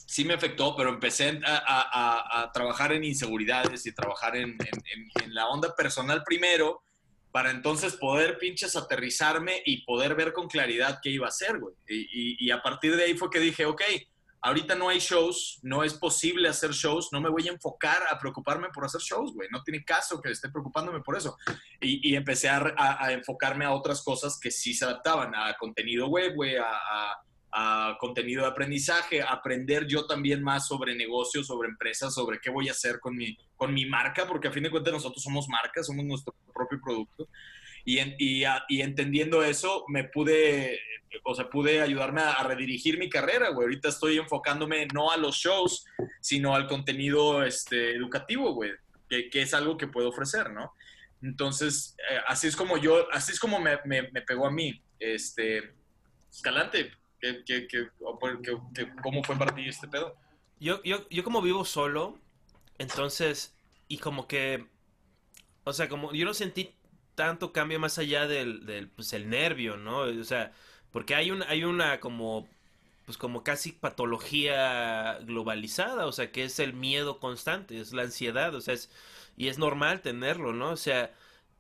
sí me afectó, pero empecé a, a- a- a trabajar en inseguridades y trabajar en, en- en- en la onda personal primero, para entonces poder pinches aterrizarme y poder ver con claridad qué iba a hacer, güey. Y, a partir de ahí fue que dije, ok, ahorita no hay shows, no es posible hacer shows, no me voy a enfocar a preocuparme por hacer shows, güey. No tiene caso que esté preocupándome por eso. Y, empecé a, enfocarme a otras cosas que sí se adaptaban, a contenido web, güey, a- a contenido de aprendizaje, aprender yo también más sobre negocios, sobre empresas, sobre qué voy a hacer con mi, con mi marca, porque a fin de cuentas nosotros somos marca, somos nuestro propio producto. Y, en- y, a- y entendiendo eso, me pude, o sea, pude ayudarme a, a redirigir mi carrera, güey. Ahorita estoy enfocándome no a los shows, sino al contenido este, educativo, güey, que, que es algo que puedo ofrecer, ¿no? Entonces, eh, así es como yo, así es como me, me- me pegó a mí. Este, Escalante, ¿qué, qué, ¿cómo fue para ti este pedo? Yo, yo, yo como vivo solo, entonces, y como que, o sea, como yo no sentí tanto cambio más allá del, del pues, el nervio, ¿no? O sea, porque hay un, hay una como, pues como casi patología globalizada, o sea, que es el miedo constante, es la ansiedad, o sea, es, y es normal tenerlo, ¿no? O sea,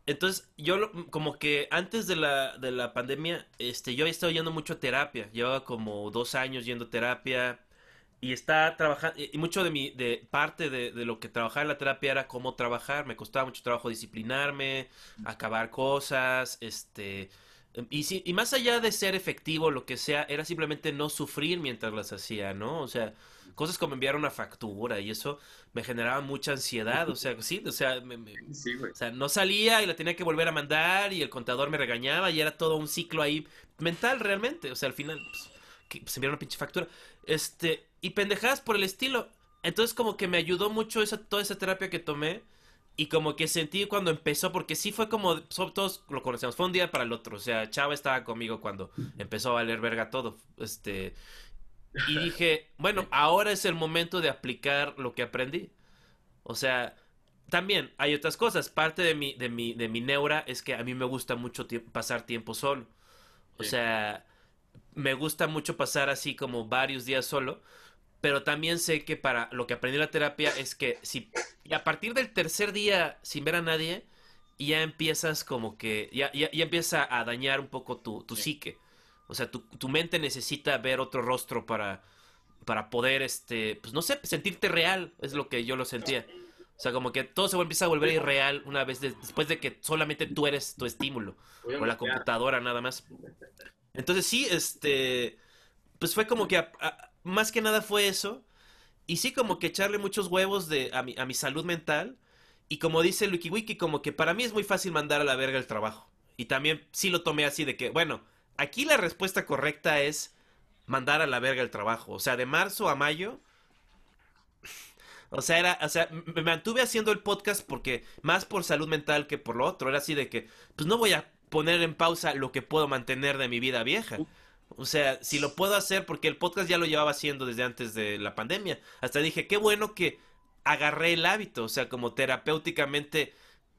entonces yo lo- como que antes de la, de la pandemia, este, yo había estado yendo mucho a terapia, llevaba como dos años yendo a terapia, y está trabajando, y mucho de mi, de parte de, de lo que trabajaba en la terapia era cómo trabajar, me costaba mucho trabajo disciplinarme, acabar cosas, este, Y, sí, y más allá de ser efectivo, lo que sea, era simplemente no sufrir mientras las hacía, ¿no? O sea, cosas como enviar una factura y eso me generaba mucha ansiedad, o sea, sí, o sea, me- me- Sí, güey. o sea, no salía y la tenía que volver a mandar y el contador me regañaba y era todo un ciclo ahí mental realmente. O sea, al final, pues, que se enviaron una pinche factura. Este, y pendejadas por el estilo. Entonces como que me ayudó mucho esa, toda esa terapia que tomé y como que sentí cuando empezó, porque sí fue como, todos lo conocemos, fue un día para el otro. O sea, Chava estaba conmigo cuando empezó a valer verga todo. Este, y dije, bueno, ahora es el momento de aplicar lo que aprendí. O sea, también hay otras cosas. Parte de mi, de mi, de mi neura es que a mí me gusta mucho tie- pasar tiempo solo. O Sí. sea, me gusta mucho pasar así como varios días solo. Pero también sé que para lo que aprendí en la terapia es que si y a partir del tercer día sin ver a nadie, ya empiezas como que, ya, ya, ya empieza a dañar un poco tu, tu Sí. psique. O sea, tu, tu mente necesita ver otro rostro para, para poder, este, pues no sé, sentirte real, es lo que yo lo sentía. O sea, como que todo se empieza a volver irreal una vez de- después de que solamente tú eres tu estímulo o la computadora nada más. Entonces sí, este, pues fue como que a- a- más que nada fue eso y sí como que echarle muchos huevos de a mi, a mi salud mental y como dice Wiki Wiki como que para mí es muy fácil mandar a la verga el trabajo y también sí lo tomé así de que bueno aquí la respuesta correcta es mandar a la verga el trabajo o sea de marzo a mayo o sea, era, o sea, me mantuve haciendo el podcast porque más por salud mental que por lo otro. Era así de que, pues no voy a poner en pausa lo que puedo mantener de mi vida vieja. O sea, si lo puedo hacer, porque el podcast ya lo llevaba haciendo desde antes de la pandemia. Hasta dije, qué bueno que agarré el hábito. O sea, como terapéuticamente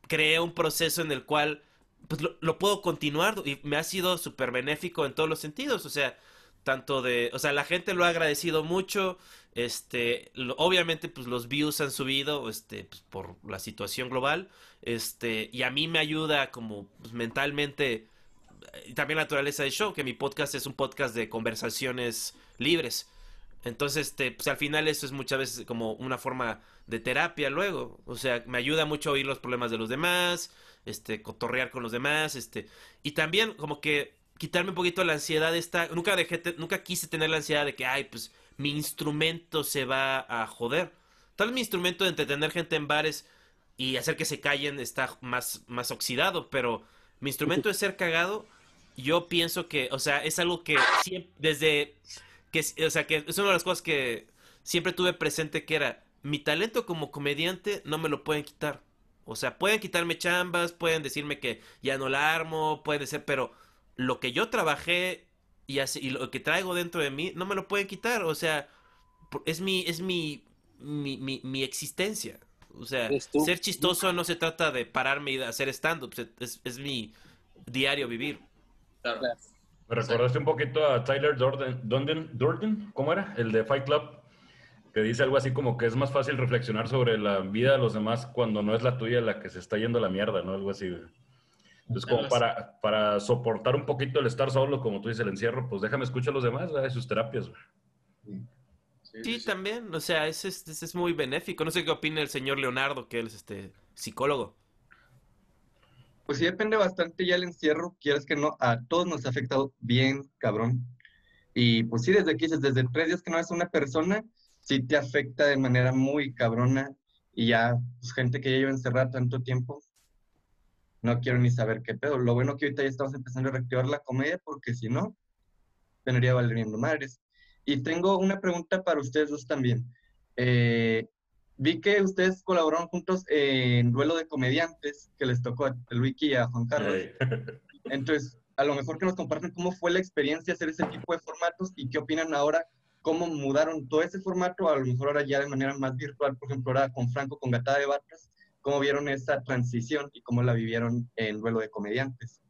creé un proceso en el cual pues lo, lo puedo continuar y me ha sido súper benéfico en todos los sentidos. O sea, tanto de, o sea, la gente lo ha agradecido mucho. Este, obviamente, pues los views han subido, este, pues, por la situación global. Este, y a mí me ayuda como pues, mentalmente y también la naturaleza del show, que mi podcast es un podcast de conversaciones libres. Entonces, este, pues al final eso es muchas veces como una forma de terapia luego. O sea, me ayuda mucho a oír los problemas de los demás, este, cotorrear con los demás, este, y también como que quitarme un poquito la ansiedad esta, nunca dejé, nunca quise tener la ansiedad de que, ay, pues mi instrumento se va a joder. Tal vez mi instrumento de entretener gente en bares y hacer que se callen está más, más oxidado, pero mi instrumento de ser cagado, yo pienso que, o sea, es algo que siempre, desde, que, o sea, que es una de las cosas que siempre tuve presente que era, mi talento como comediante no me lo pueden quitar. O sea, pueden quitarme chambas, pueden decirme que ya no la armo, puede ser, pero lo que yo trabajé y, así, y lo que traigo dentro de mí no me lo pueden quitar. O sea, es mi, es mi, mi, mi, mi existencia. O sea, ser chistoso no se trata de pararme y de hacer stand-up, es, es mi diario vivir. Me recordaste un poquito a Tyler Durden, Durden, Durden, ¿cómo era? El de Fight Club, que dice algo así como que es más fácil reflexionar sobre la vida de los demás cuando no es la tuya la que se está yendo a la mierda, ¿no? Algo así. Entonces, como para, para soportar un poquito el estar solo, como tú dices, el encierro, pues déjame escuchar a los demás, ¿verdad? sus terapias. güey. Sí, Sí, sí, sí. también, o sea, es, es, es muy benéfico. No sé qué opina el señor Leonardo, que él es este psicólogo. Pues sí depende bastante ya el encierro, quieres que no, a todos nos ha afectado bien, cabrón. Y pues sí, desde que dices, desde tres días que no ves a una persona, sí te afecta de manera muy cabrona. Y ya, pues gente que ya lleva encerrada tanto tiempo, no quiero ni saber qué pedo. Lo bueno que ahorita ya estamos empezando a reactivar la comedia, porque si no, vendría valiendo madres. Y tengo una pregunta para ustedes dos también. Eh, vi que ustedes colaboraron juntos en Duelo de Comediantes, que les tocó a Luiki y a Juan Carlos. Entonces, a lo mejor que nos compartan cómo fue la experiencia hacer ese tipo de formatos y qué opinan ahora, cómo mudaron todo ese formato, a lo mejor ahora ya de manera más virtual, por ejemplo, ahora con Franco, con Gatada de Batas, cómo vieron esa transición y cómo la vivieron en Duelo de Comediantes.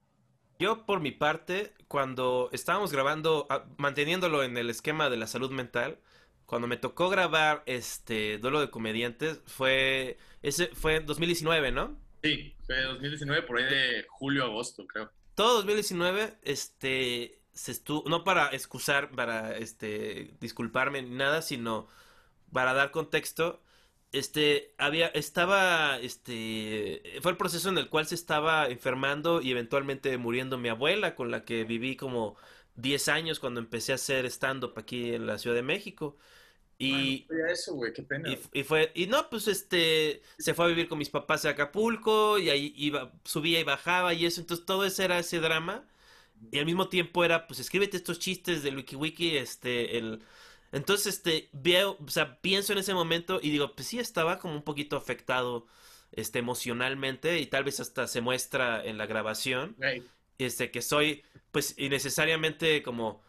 Yo, por mi parte, cuando estábamos grabando, ah, manteniéndolo en el esquema de la salud mental, cuando me tocó grabar este duelo de comediantes, fue ese fue en 2019, ¿no? Sí, fue 2019, por ahí de julio, agosto, creo. Todo 2019, este, se no para excusar, para este, disculparme ni nada, sino para dar contexto. este, había, estaba, este, fue el proceso en el cual se estaba enfermando y eventualmente muriendo mi abuela, con la que viví como 10 años cuando empecé a hacer stand-up aquí en la Ciudad de México. Y, Oye, eso, güey, qué pena. y, y fue, y no, pues este, se fue a vivir con mis papás a Acapulco y ahí iba, subía y bajaba y eso, entonces todo ese era ese drama y al mismo tiempo era, pues escríbete estos chistes del WikiWiki, este, el, entonces este, veo, o sea, pienso en ese momento y digo, pues sí estaba como un poquito afectado, este, emocionalmente y tal vez hasta se muestra en la grabación, este, que soy, pues, innecesariamente como,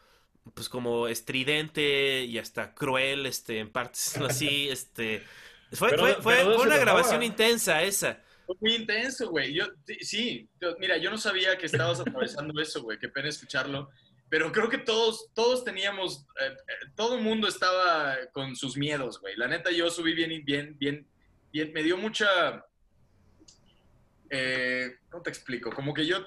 pues, como estridente y hasta cruel, este, en partes así, este, fue, Pero- fue, pero fue, una grabación intensa esa. Fue muy intenso, güey. Yo, sí, yo- mira, yo no sabía que estabas atravesando eso, güey. Qué pena escucharlo. Pero creo que todos, todos teníamos, eh, eh, todo el mundo estaba con sus miedos, güey. La neta, yo subí bien, bien, bien, bien. Me dio mucha, eh, ¿cómo te explico? Como que yo,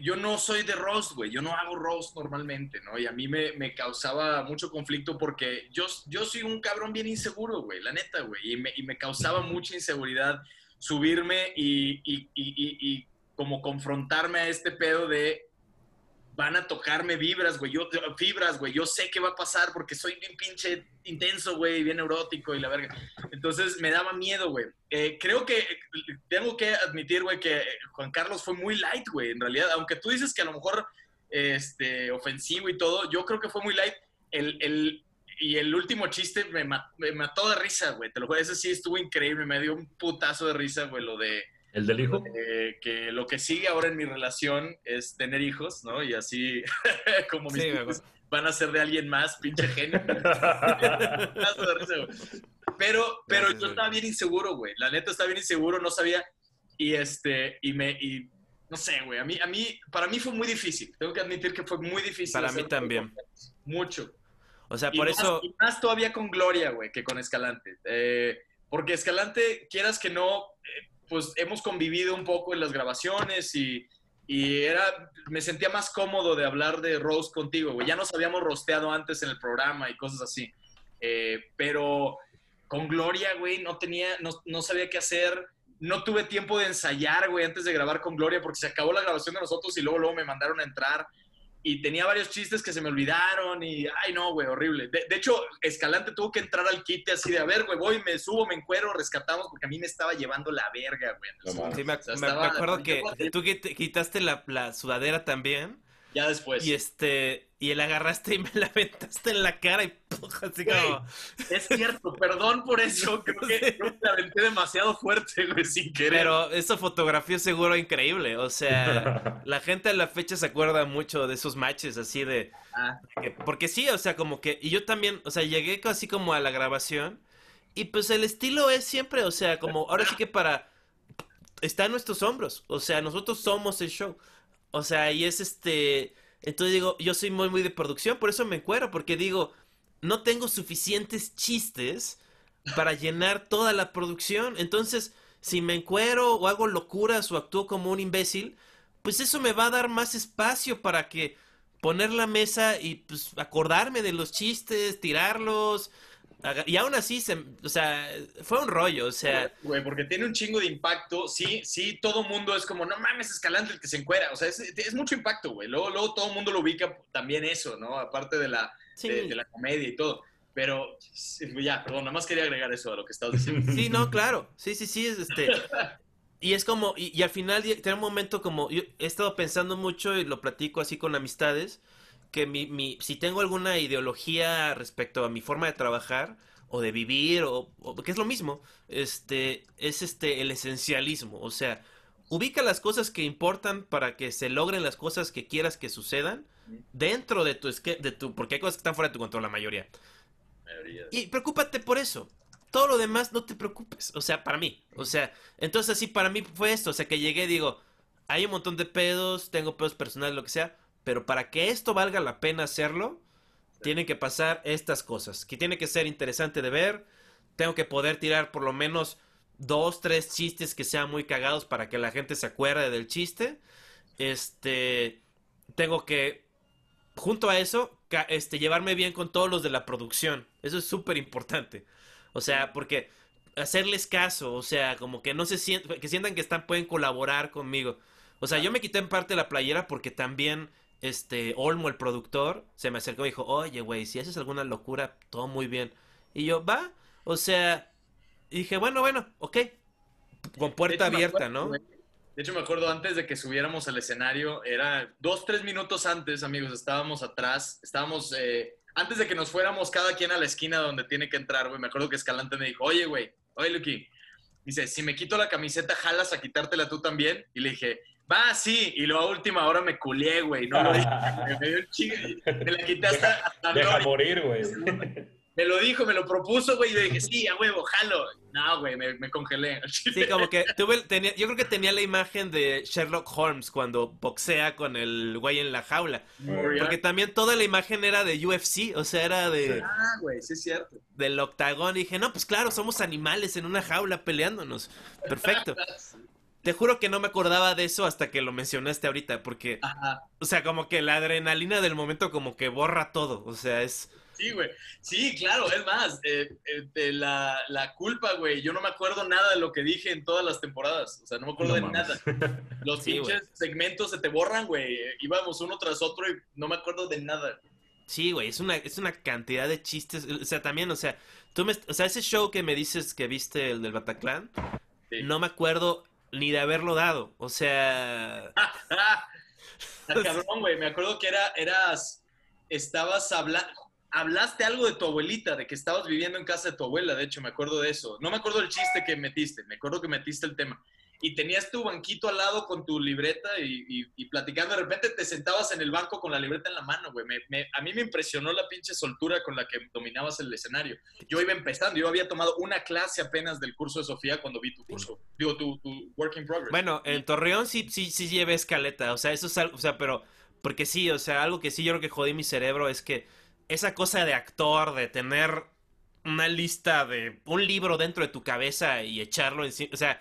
yo no soy de roast, güey. Yo no hago roast normalmente, ¿no? Y a mí me, me causaba mucho conflicto porque yo, yo soy un cabrón bien inseguro, güey. La neta, güey. Y me, y me causaba mucha inseguridad subirme y, y, y, y, como confrontarme a este pedo de van a tocarme vibras, güey, yo, fibras, güey, yo sé qué va a pasar porque soy bien pinche intenso, güey, bien neurótico y la verga. Entonces me daba miedo, güey. Eh, creo que tengo que admitir, güey, que Juan Carlos fue muy light, güey, en realidad, aunque tú dices que a lo mejor este, ofensivo y todo, yo creo que fue muy light. El, y el último chiste me, ma- me mató de risa, güey, te lo juro, ese sí estuvo increíble, me dio un putazo de risa, güey, lo de... ¿El del hijo? Eh, que lo que sigue ahora en mi relación es tener hijos, ¿no? Y así como mis Sí, hijos van a ser de alguien más, pinche genio. Putazo de risa, güey. pero pero Gracias, yo estaba bien inseguro, güey. La neta estaba bien inseguro, no sabía. Y este, y me, y no sé, güey. A mí, a mí, para mí fue muy difícil. Tengo que admitir que fue muy difícil. Para mí también. Mucho. O sea, Y por más- eso, y más todavía con Gloria, güey, que con Escalante. Eh, porque Escalante, quieras que no, eh, pues hemos convivido un poco en las grabaciones y, y era, me sentía más cómodo de hablar de roast contigo, güey. Ya nos habíamos rosteado antes en el programa y cosas así. Eh, pero con Gloria, güey, no tenía, no, no sabía qué hacer. No tuve tiempo de ensayar, güey, antes de grabar con Gloria, porque se acabó la grabación de nosotros y luego, luego me mandaron a entrar y tenía varios chistes que se me olvidaron y, ay, no, güey, horrible. De, de hecho, Escalante tuvo que entrar al quite así de, a ver, güey, voy, me subo, me encuero, rescatamos, porque a mí me estaba llevando la verga, güey. Sí, me, O sea, me- acuerdo que tú quit- quitaste la, la sudadera también Ya después. y este, y la agarraste y me la aventaste en la cara y así Güey. como... Es cierto, perdón por eso. Creo que, creo que la aventé demasiado fuerte, güey, sin querer. Pero esa fotografía es seguro increíble, o sea, la gente a la fecha se acuerda mucho de esos matches así de... Ah. que- porque sí, o sea, como que... Y yo también, o sea, llegué así como a la grabación y pues el estilo es siempre, o sea, como ahora sí que para... Está en nuestros hombros, o sea, nosotros somos el show. O sea, y es este... Entonces digo, yo soy muy, muy de producción, por eso me encuero, porque digo, no tengo suficientes chistes para llenar toda la producción. Entonces, si me encuero o hago locuras o actúo como un imbécil, pues eso me va a dar más espacio para que poner la mesa y pues acordarme de los chistes, tirarlos. Y aún así, se, o sea, fue un rollo, o sea, Güey, porque tiene un chingo de impacto. Sí, sí, todo mundo es como, no mames, Escalante el que se encuera. O sea, es, es mucho impacto, güey. Luego, luego todo el mundo lo ubica también eso, ¿no? Aparte de la, sí. de, de la comedia y todo. Pero, sí, ya, perdón, nada más quería agregar eso a lo que estabas diciendo. Sí, no, claro. Sí, sí, sí, es este. Y es como, y, y al final tiene un momento como, yo he estado pensando mucho y lo platico así con amistades, que mi, mi, si tengo alguna ideología respecto a mi forma de trabajar o de vivir, o, o- que es lo mismo, este, es este, el esencialismo. O sea, ubica las cosas que importan para que se logren las cosas que quieras que sucedan dentro de tu, de tu, porque hay cosas que están fuera de tu control, la mayoría. Mayoría. Y preocúpate por eso. Todo lo demás no te preocupes. O sea, para mí. O sea, entonces así para mí fue esto. O sea, que llegué, digo, hay un montón de pedos, tengo pedos personales, lo que sea. Pero para que esto valga la pena hacerlo, tienen que pasar estas cosas. Que tiene que ser interesante de ver. Tengo que poder tirar por lo menos dos, tres chistes que sean muy cagados para que la gente se acuerde del chiste. Este, tengo que, junto a eso, este, llevarme bien con todos los de la producción. Eso es súper importante. O sea, porque hacerles caso, o sea, como que no se sientan, que sientan que están, pueden colaborar conmigo. O sea, yo me quité en parte la playera porque también, este, Olmo, el productor, se me acercó y dijo, oye, güey, si haces alguna locura, todo muy bien. Y yo, va, o sea, y dije, bueno, bueno, ok, con puerta hecho, abierta, acuerdo, ¿no? güey. De hecho, me acuerdo antes de que subiéramos al escenario, era dos, tres minutos antes, amigos, estábamos atrás, estábamos, eh, antes de que nos fuéramos cada quien a la esquina donde tiene que entrar, güey, me acuerdo que Escalante me dijo, oye, güey, oye, Lucky, dice, si me quito la camiseta, jalas a quitártela tú también, y le dije, va, sí, y luego a última hora me culié, güey, no lo dije, me dio un chingo, me la quité hasta, hasta Deja no, morir, güey. me lo dijo, me lo propuso, güey, y le dije, sí, a huevo, jalo, no, güey, me, me congelé, Sí, como que tuve, tenía, yo creo que tenía la imagen de Sherlock Holmes cuando boxea con el güey en la jaula. Porque también toda la imagen era de UFC, o sea, era de, Ah, güey, sí es cierto. del octagón. Y dije, no, pues claro, somos animales en una jaula peleándonos. Perfecto. Te juro que no me acordaba de eso hasta que lo mencionaste ahorita, porque, Ajá. o sea, como que la adrenalina del momento como que borra todo. O sea, es... Sí, güey. Sí, claro, es más, eh, eh, de la, la culpa, güey. Yo no me acuerdo nada de lo que dije en todas las temporadas. O sea, no me acuerdo No de mames. nada. Los Sí, pinches segmentos se te borran, güey. Íbamos uno tras otro y no me acuerdo de nada. Sí, güey, es una, es una cantidad de chistes. O sea, también, o sea, tú me, o sea, ese show que me dices que viste, el del Bataclan, Sí. no me acuerdo ni de haberlo dado. O sea, cabrón, güey. Me acuerdo que era, eras, estabas hablando, hablaste algo de tu abuelita, de que estabas viviendo en casa de tu abuela, de hecho, me acuerdo de eso. No me acuerdo del chiste que metiste, me acuerdo que metiste el tema. Y tenías tu banquito al lado con tu libreta y, y- y platicando, de repente te sentabas en el banco con la libreta en la mano, güey. Me- me- a mí me impresionó la pinche soltura con la que dominabas el escenario. Yo iba empezando, yo había tomado una clase apenas del curso de Sofía cuando vi tu curso, digo, tu, tu work in progress. bueno, en Torreón sí, sí, sí llevé escaleta. O sea, eso es algo, o sea, pero, porque sí, o sea, algo que sí yo creo que jodí mi cerebro es que esa cosa de actor, de tener una lista de un libro dentro de tu cabeza y echarlo encima, o sea,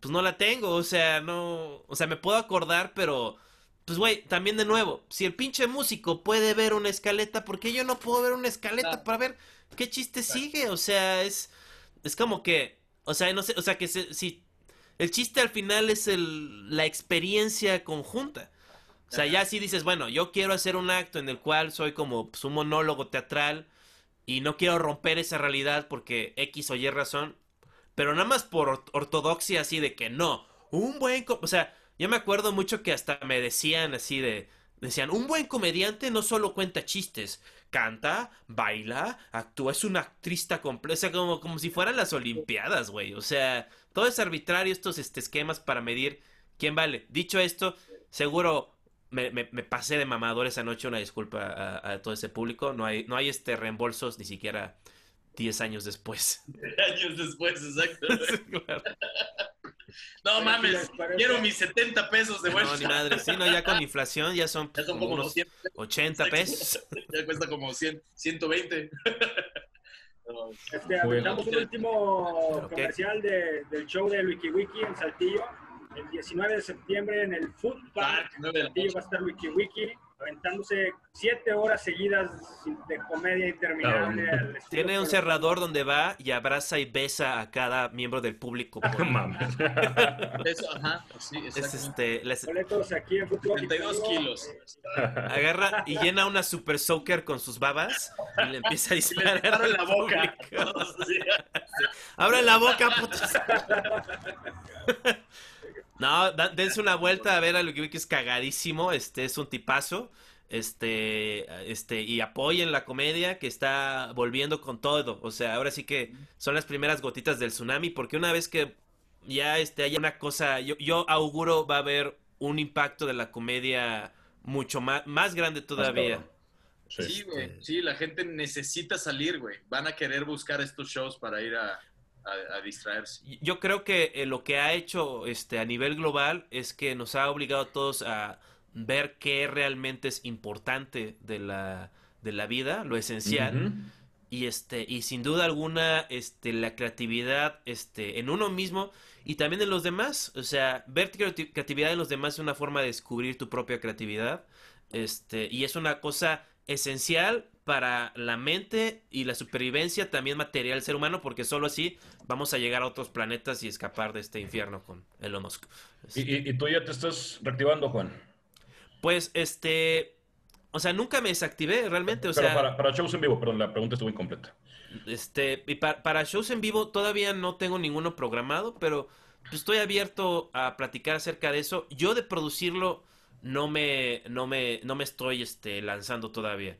pues no la tengo, o sea, no, o sea, me puedo acordar, pero, pues güey, también de nuevo, si el pinche músico puede ver una escaleta, ¿por qué yo no puedo ver una escaleta Claro. para ver qué chiste sigue? O sea, es, es como que, o sea, no sé, o sea, que se- si el chiste al final es el, la experiencia conjunta. O sea, ya si dices, bueno, yo quiero hacer un acto en el cual soy como pues, un monólogo teatral y no quiero romper esa realidad porque X o Y razón, pero nada más por or- ortodoxia así de que no, un buen, o sea, yo me acuerdo mucho que hasta me decían así de, decían, un buen comediante no solo cuenta chistes, canta, baila, actúa, es una actriz completa, o sea, como, como si fueran las olimpiadas, güey, o sea, todo es arbitrario estos este, esquemas para medir quién vale. Dicho esto, seguro me, me- me pasé de mamador esa noche, una disculpa a, a todo ese público, no hay, no hay este reembolsos ni siquiera 10 años después. años después, exacto. Claro. No Pero mames, sí quiero mis 70 pesos de vuelta. No, ni madre, sí, no, ya con inflación ya son, Ya son como como unos 200 80 pesos. Ya cuesta como 100, 120. No, Este, Bueno. aventamos un último comercial de- del show de WikiWiki en Saltillo. El 19 de septiembre en el Food Park. Park, la Saltillo va a estar WikiWiki aventándose siete horas seguidas de comedia interminable. estilo Tiene un cerrador donde va y abraza y besa a cada miembro del público. por- No mames. Eso, ajá, sí, Es este, les- Boletos aquí en Food Park. 32 kilos. agarra y llena una super soaker con sus babas y le empieza a le disparar en al la boca. ¡Abran la boca, putos! No, da- dense una vuelta a ver a lo que vi que es cagadísimo. Este es un tipazo. Este, este, y apoyen la comedia que está volviendo con todo. O sea, ahora sí que son las primeras gotitas del tsunami. Porque una vez que ya este, haya una cosa, yo, yo auguro va a haber un impacto de la comedia mucho más, más grande todavía. cabrón. Sí. Sí, güey. Sí, la gente necesita salir, güey. Van a querer buscar estos shows para ir a, a- a distraerse. Yo creo que eh, lo que ha hecho este a nivel global es que nos ha obligado a todos a ver qué realmente es importante de la, de la vida, lo esencial. Y este, y sin duda alguna, este, la creatividad, este, en uno mismo y también en los demás. O sea, ver creati- creatividad en los demás es una forma de descubrir tu propia creatividad. Este, y es una cosa esencial para la mente y la supervivencia también material del ser humano, porque solo así vamos a llegar a otros planetas y escapar de este infierno con Elon Musk. ¿Y, y, y tú ya te estás reactivando, Juan? Pues, este, o sea, nunca me desactivé realmente, o Pero sea, para, para shows en vivo, perdón, la pregunta estuvo incompleta. este, y pa- para shows en vivo todavía no tengo ninguno programado, pero pues, estoy abierto a platicar acerca de eso. Yo de producirlo no me, no me, no me estoy, este, lanzando todavía.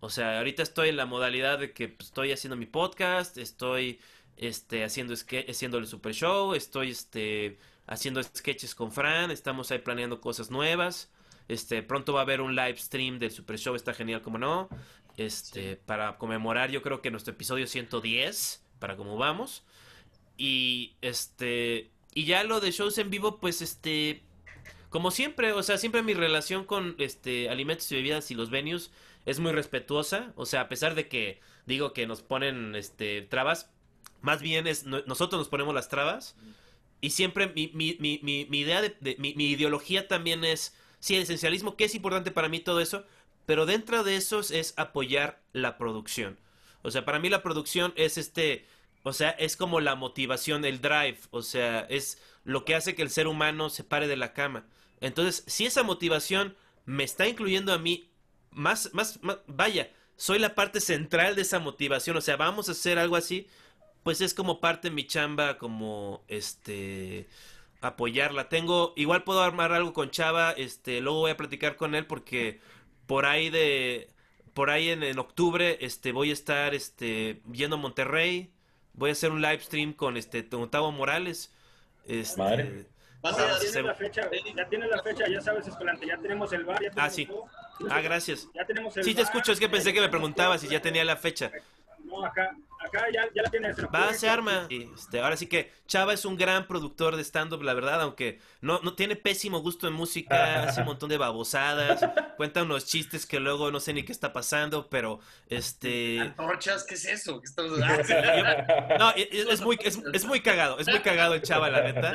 O sea, ahorita estoy en la modalidad de que pues, estoy haciendo mi podcast, estoy este, haciendo, haciendo el super show, estoy este, haciendo sketches con Fran, estamos ahí planeando cosas nuevas. Este, pronto va a haber un live stream del super show, está genial, como no. Este, para conmemorar, yo creo que nuestro episodio 110, para cómo vamos. Y este, y ya lo de shows en vivo, pues este, como siempre, o sea, siempre mi relación con este alimentos y bebidas y los venues es muy respetuosa, o sea, a pesar de que digo que nos ponen este trabas, más bien es no- nosotros nos ponemos las trabas y siempre mi, mi, mi, mi, idea de, de- mi ideología también es sí, el esencialismo, que es importante para mí todo eso, pero dentro de esos es apoyar la producción. O sea, para mí la producción es este, o sea, es como la motivación, el drive, o sea, es lo que hace que el ser humano se pare de la cama. Entonces, si esa motivación me está incluyendo a mí, más, más, más- vaya, soy la parte central de esa motivación, o sea, vamos a hacer algo así, pues es como parte de mi chamba, como, este, apoyarla. Tengo, igual puedo armar algo con Chava, este, luego voy a platicar con él porque por ahí de, por ahí en, en octubre, este, voy a estar, este, yendo a Monterrey, voy a hacer un live stream con, este, con Morales, este, Madre. Vas Ya tienes hacer- la fecha, ya tienes la fecha, ya sabes, Escalante, ya tenemos el bar, ya tenemos sí. todo. Ah, gracias. Ya tenemos el Sí, te bar, escucho, es que pensé que me preguntabas si ya tenía la fecha. No, acá, acá ya, ya la la Va, se arma. Y, Este, ahora sí que Chava es un gran productor de stand-up, la verdad, aunque no, no tiene pésimo gusto en música, hace un montón de babosadas, cuenta unos chistes que luego no sé ni qué está pasando, pero este... Antorchas, ¿qué es eso? ¿Qué estamos No, es, es muy, es, es muy cagado, es muy cagado el Chava, la neta.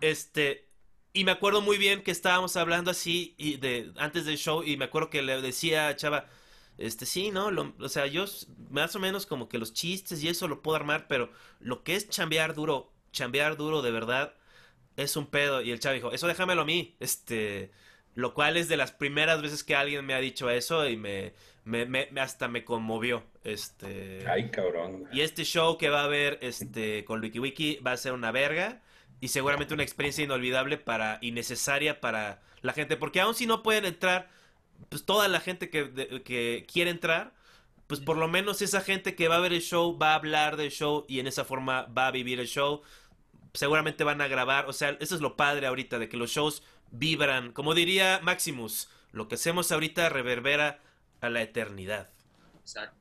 Este, y me acuerdo muy bien que estábamos hablando así y de antes del show y me acuerdo que le decía a Chava, este, sí, ¿no? Lo- o sea, yo más o menos como que los chistes y eso lo puedo armar, pero lo que es chambear duro, chambear duro de verdad, es un pedo. Y el Chava dijo, eso déjamelo a mí. Este, lo cual es de las primeras veces que alguien me ha dicho eso y me, me, me- me- hasta me conmovió. Este, Ay, cabrón. y este show que va a haber este, con WikiWiki va a ser una verga y seguramente una experiencia inolvidable para y necesaria para la gente. Porque aun si no pueden entrar, pues toda la gente que, de- que quiere entrar, pues por lo menos esa gente que va a ver el show va a hablar del show y en esa forma va a vivir el show. Seguramente van a grabar, o sea, eso es lo padre ahorita, de que los shows vibran. Como diría Maximus, lo que hacemos ahorita reverbera a la eternidad. Exacto.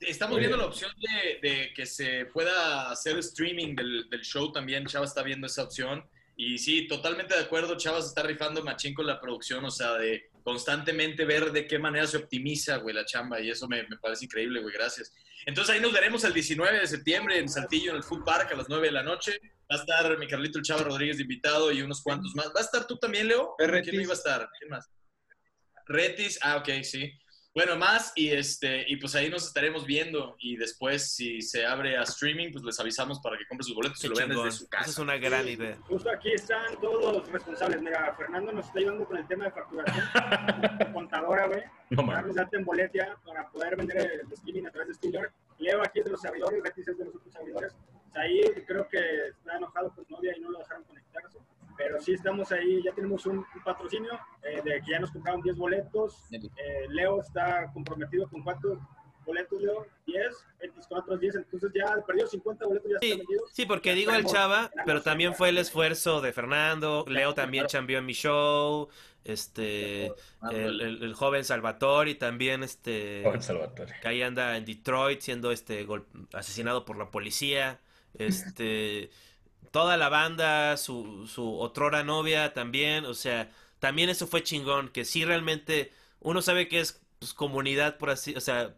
Estamos viendo la opción de, de que se pueda hacer streaming del, del show también. Chava está viendo esa opción. Y sí, totalmente de acuerdo. Chava se está rifando machín con la producción, o sea, de constantemente ver de qué manera se optimiza, güey, la chamba. Y eso me, me parece increíble, güey. Gracias. Entonces ahí nos veremos el 19 de septiembre en Saltillo, en el Food Park, a las 9 de la noche. Va a estar mi Carlito el Chava Rodríguez de invitado y unos cuantos más. ¿Va a estar tú también, Leo? ¿Quién iba a estar? ¿Quién más? Retis, ah, ok, sí. Bueno, más y este y pues ahí nos estaremos viendo y después si se abre a streaming pues les avisamos para que compren sus boletos y lo vean desde su Esa es casa. una gran idea. Justo aquí están todos los responsables. Mira, Fernando nos está ayudando con el tema de facturación. contadora, güey. No mames. Carlos en boletia para poder vender el streaming a través de Steeler. Leo aquí es de los servidores, Betis es de los otros servidores. O sea, ahí creo que está enojado con su novia y no lo dejaron conectarse. Pero sí estamos ahí, ya tenemos un, un patrocinio eh, de que ya nos compraron 10 boletos. Eh, Leo está comprometido con cuántos boletos, Leo? 10, 24, 10. Entonces ya perdió 50 boletos, ya Sí, vendidos. sí, porque digo el Chava, pero también fue el esfuerzo de Fernando. Leo también chambeó en mi show. Este, el, el- el joven Salvatore y también este, Joven Salvatore. que ahí anda en Detroit siendo este asesinado por la policía. Este, toda la banda, su, su otrora novia también, o sea, también eso fue chingón, que sí realmente uno sabe que es pues, comunidad por así, o sea,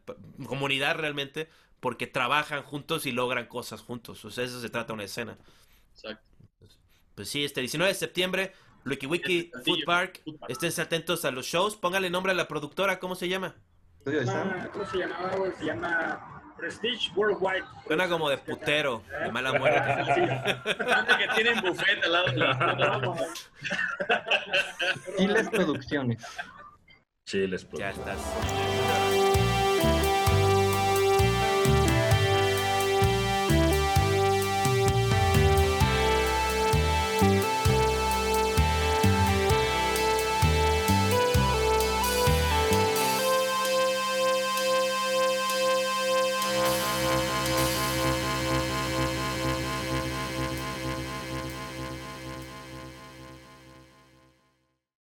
comunidad realmente porque trabajan juntos y logran cosas juntos, o sea, eso se trata una escena. Exacto. Pues sí, este 19 de septiembre, Wiki Wiki Saltillo, Food Park, Food Park. estén atentos a los shows, póngale nombre a la productora, ¿cómo se llama? Llama- ¿Cómo se llamaba, güey? Se llama Prestige Worldwide. Suena como de putero, de mala muerte. Gente que tienen buffet al lado de la Giles Producciones. Chiles, Ya producción. estás.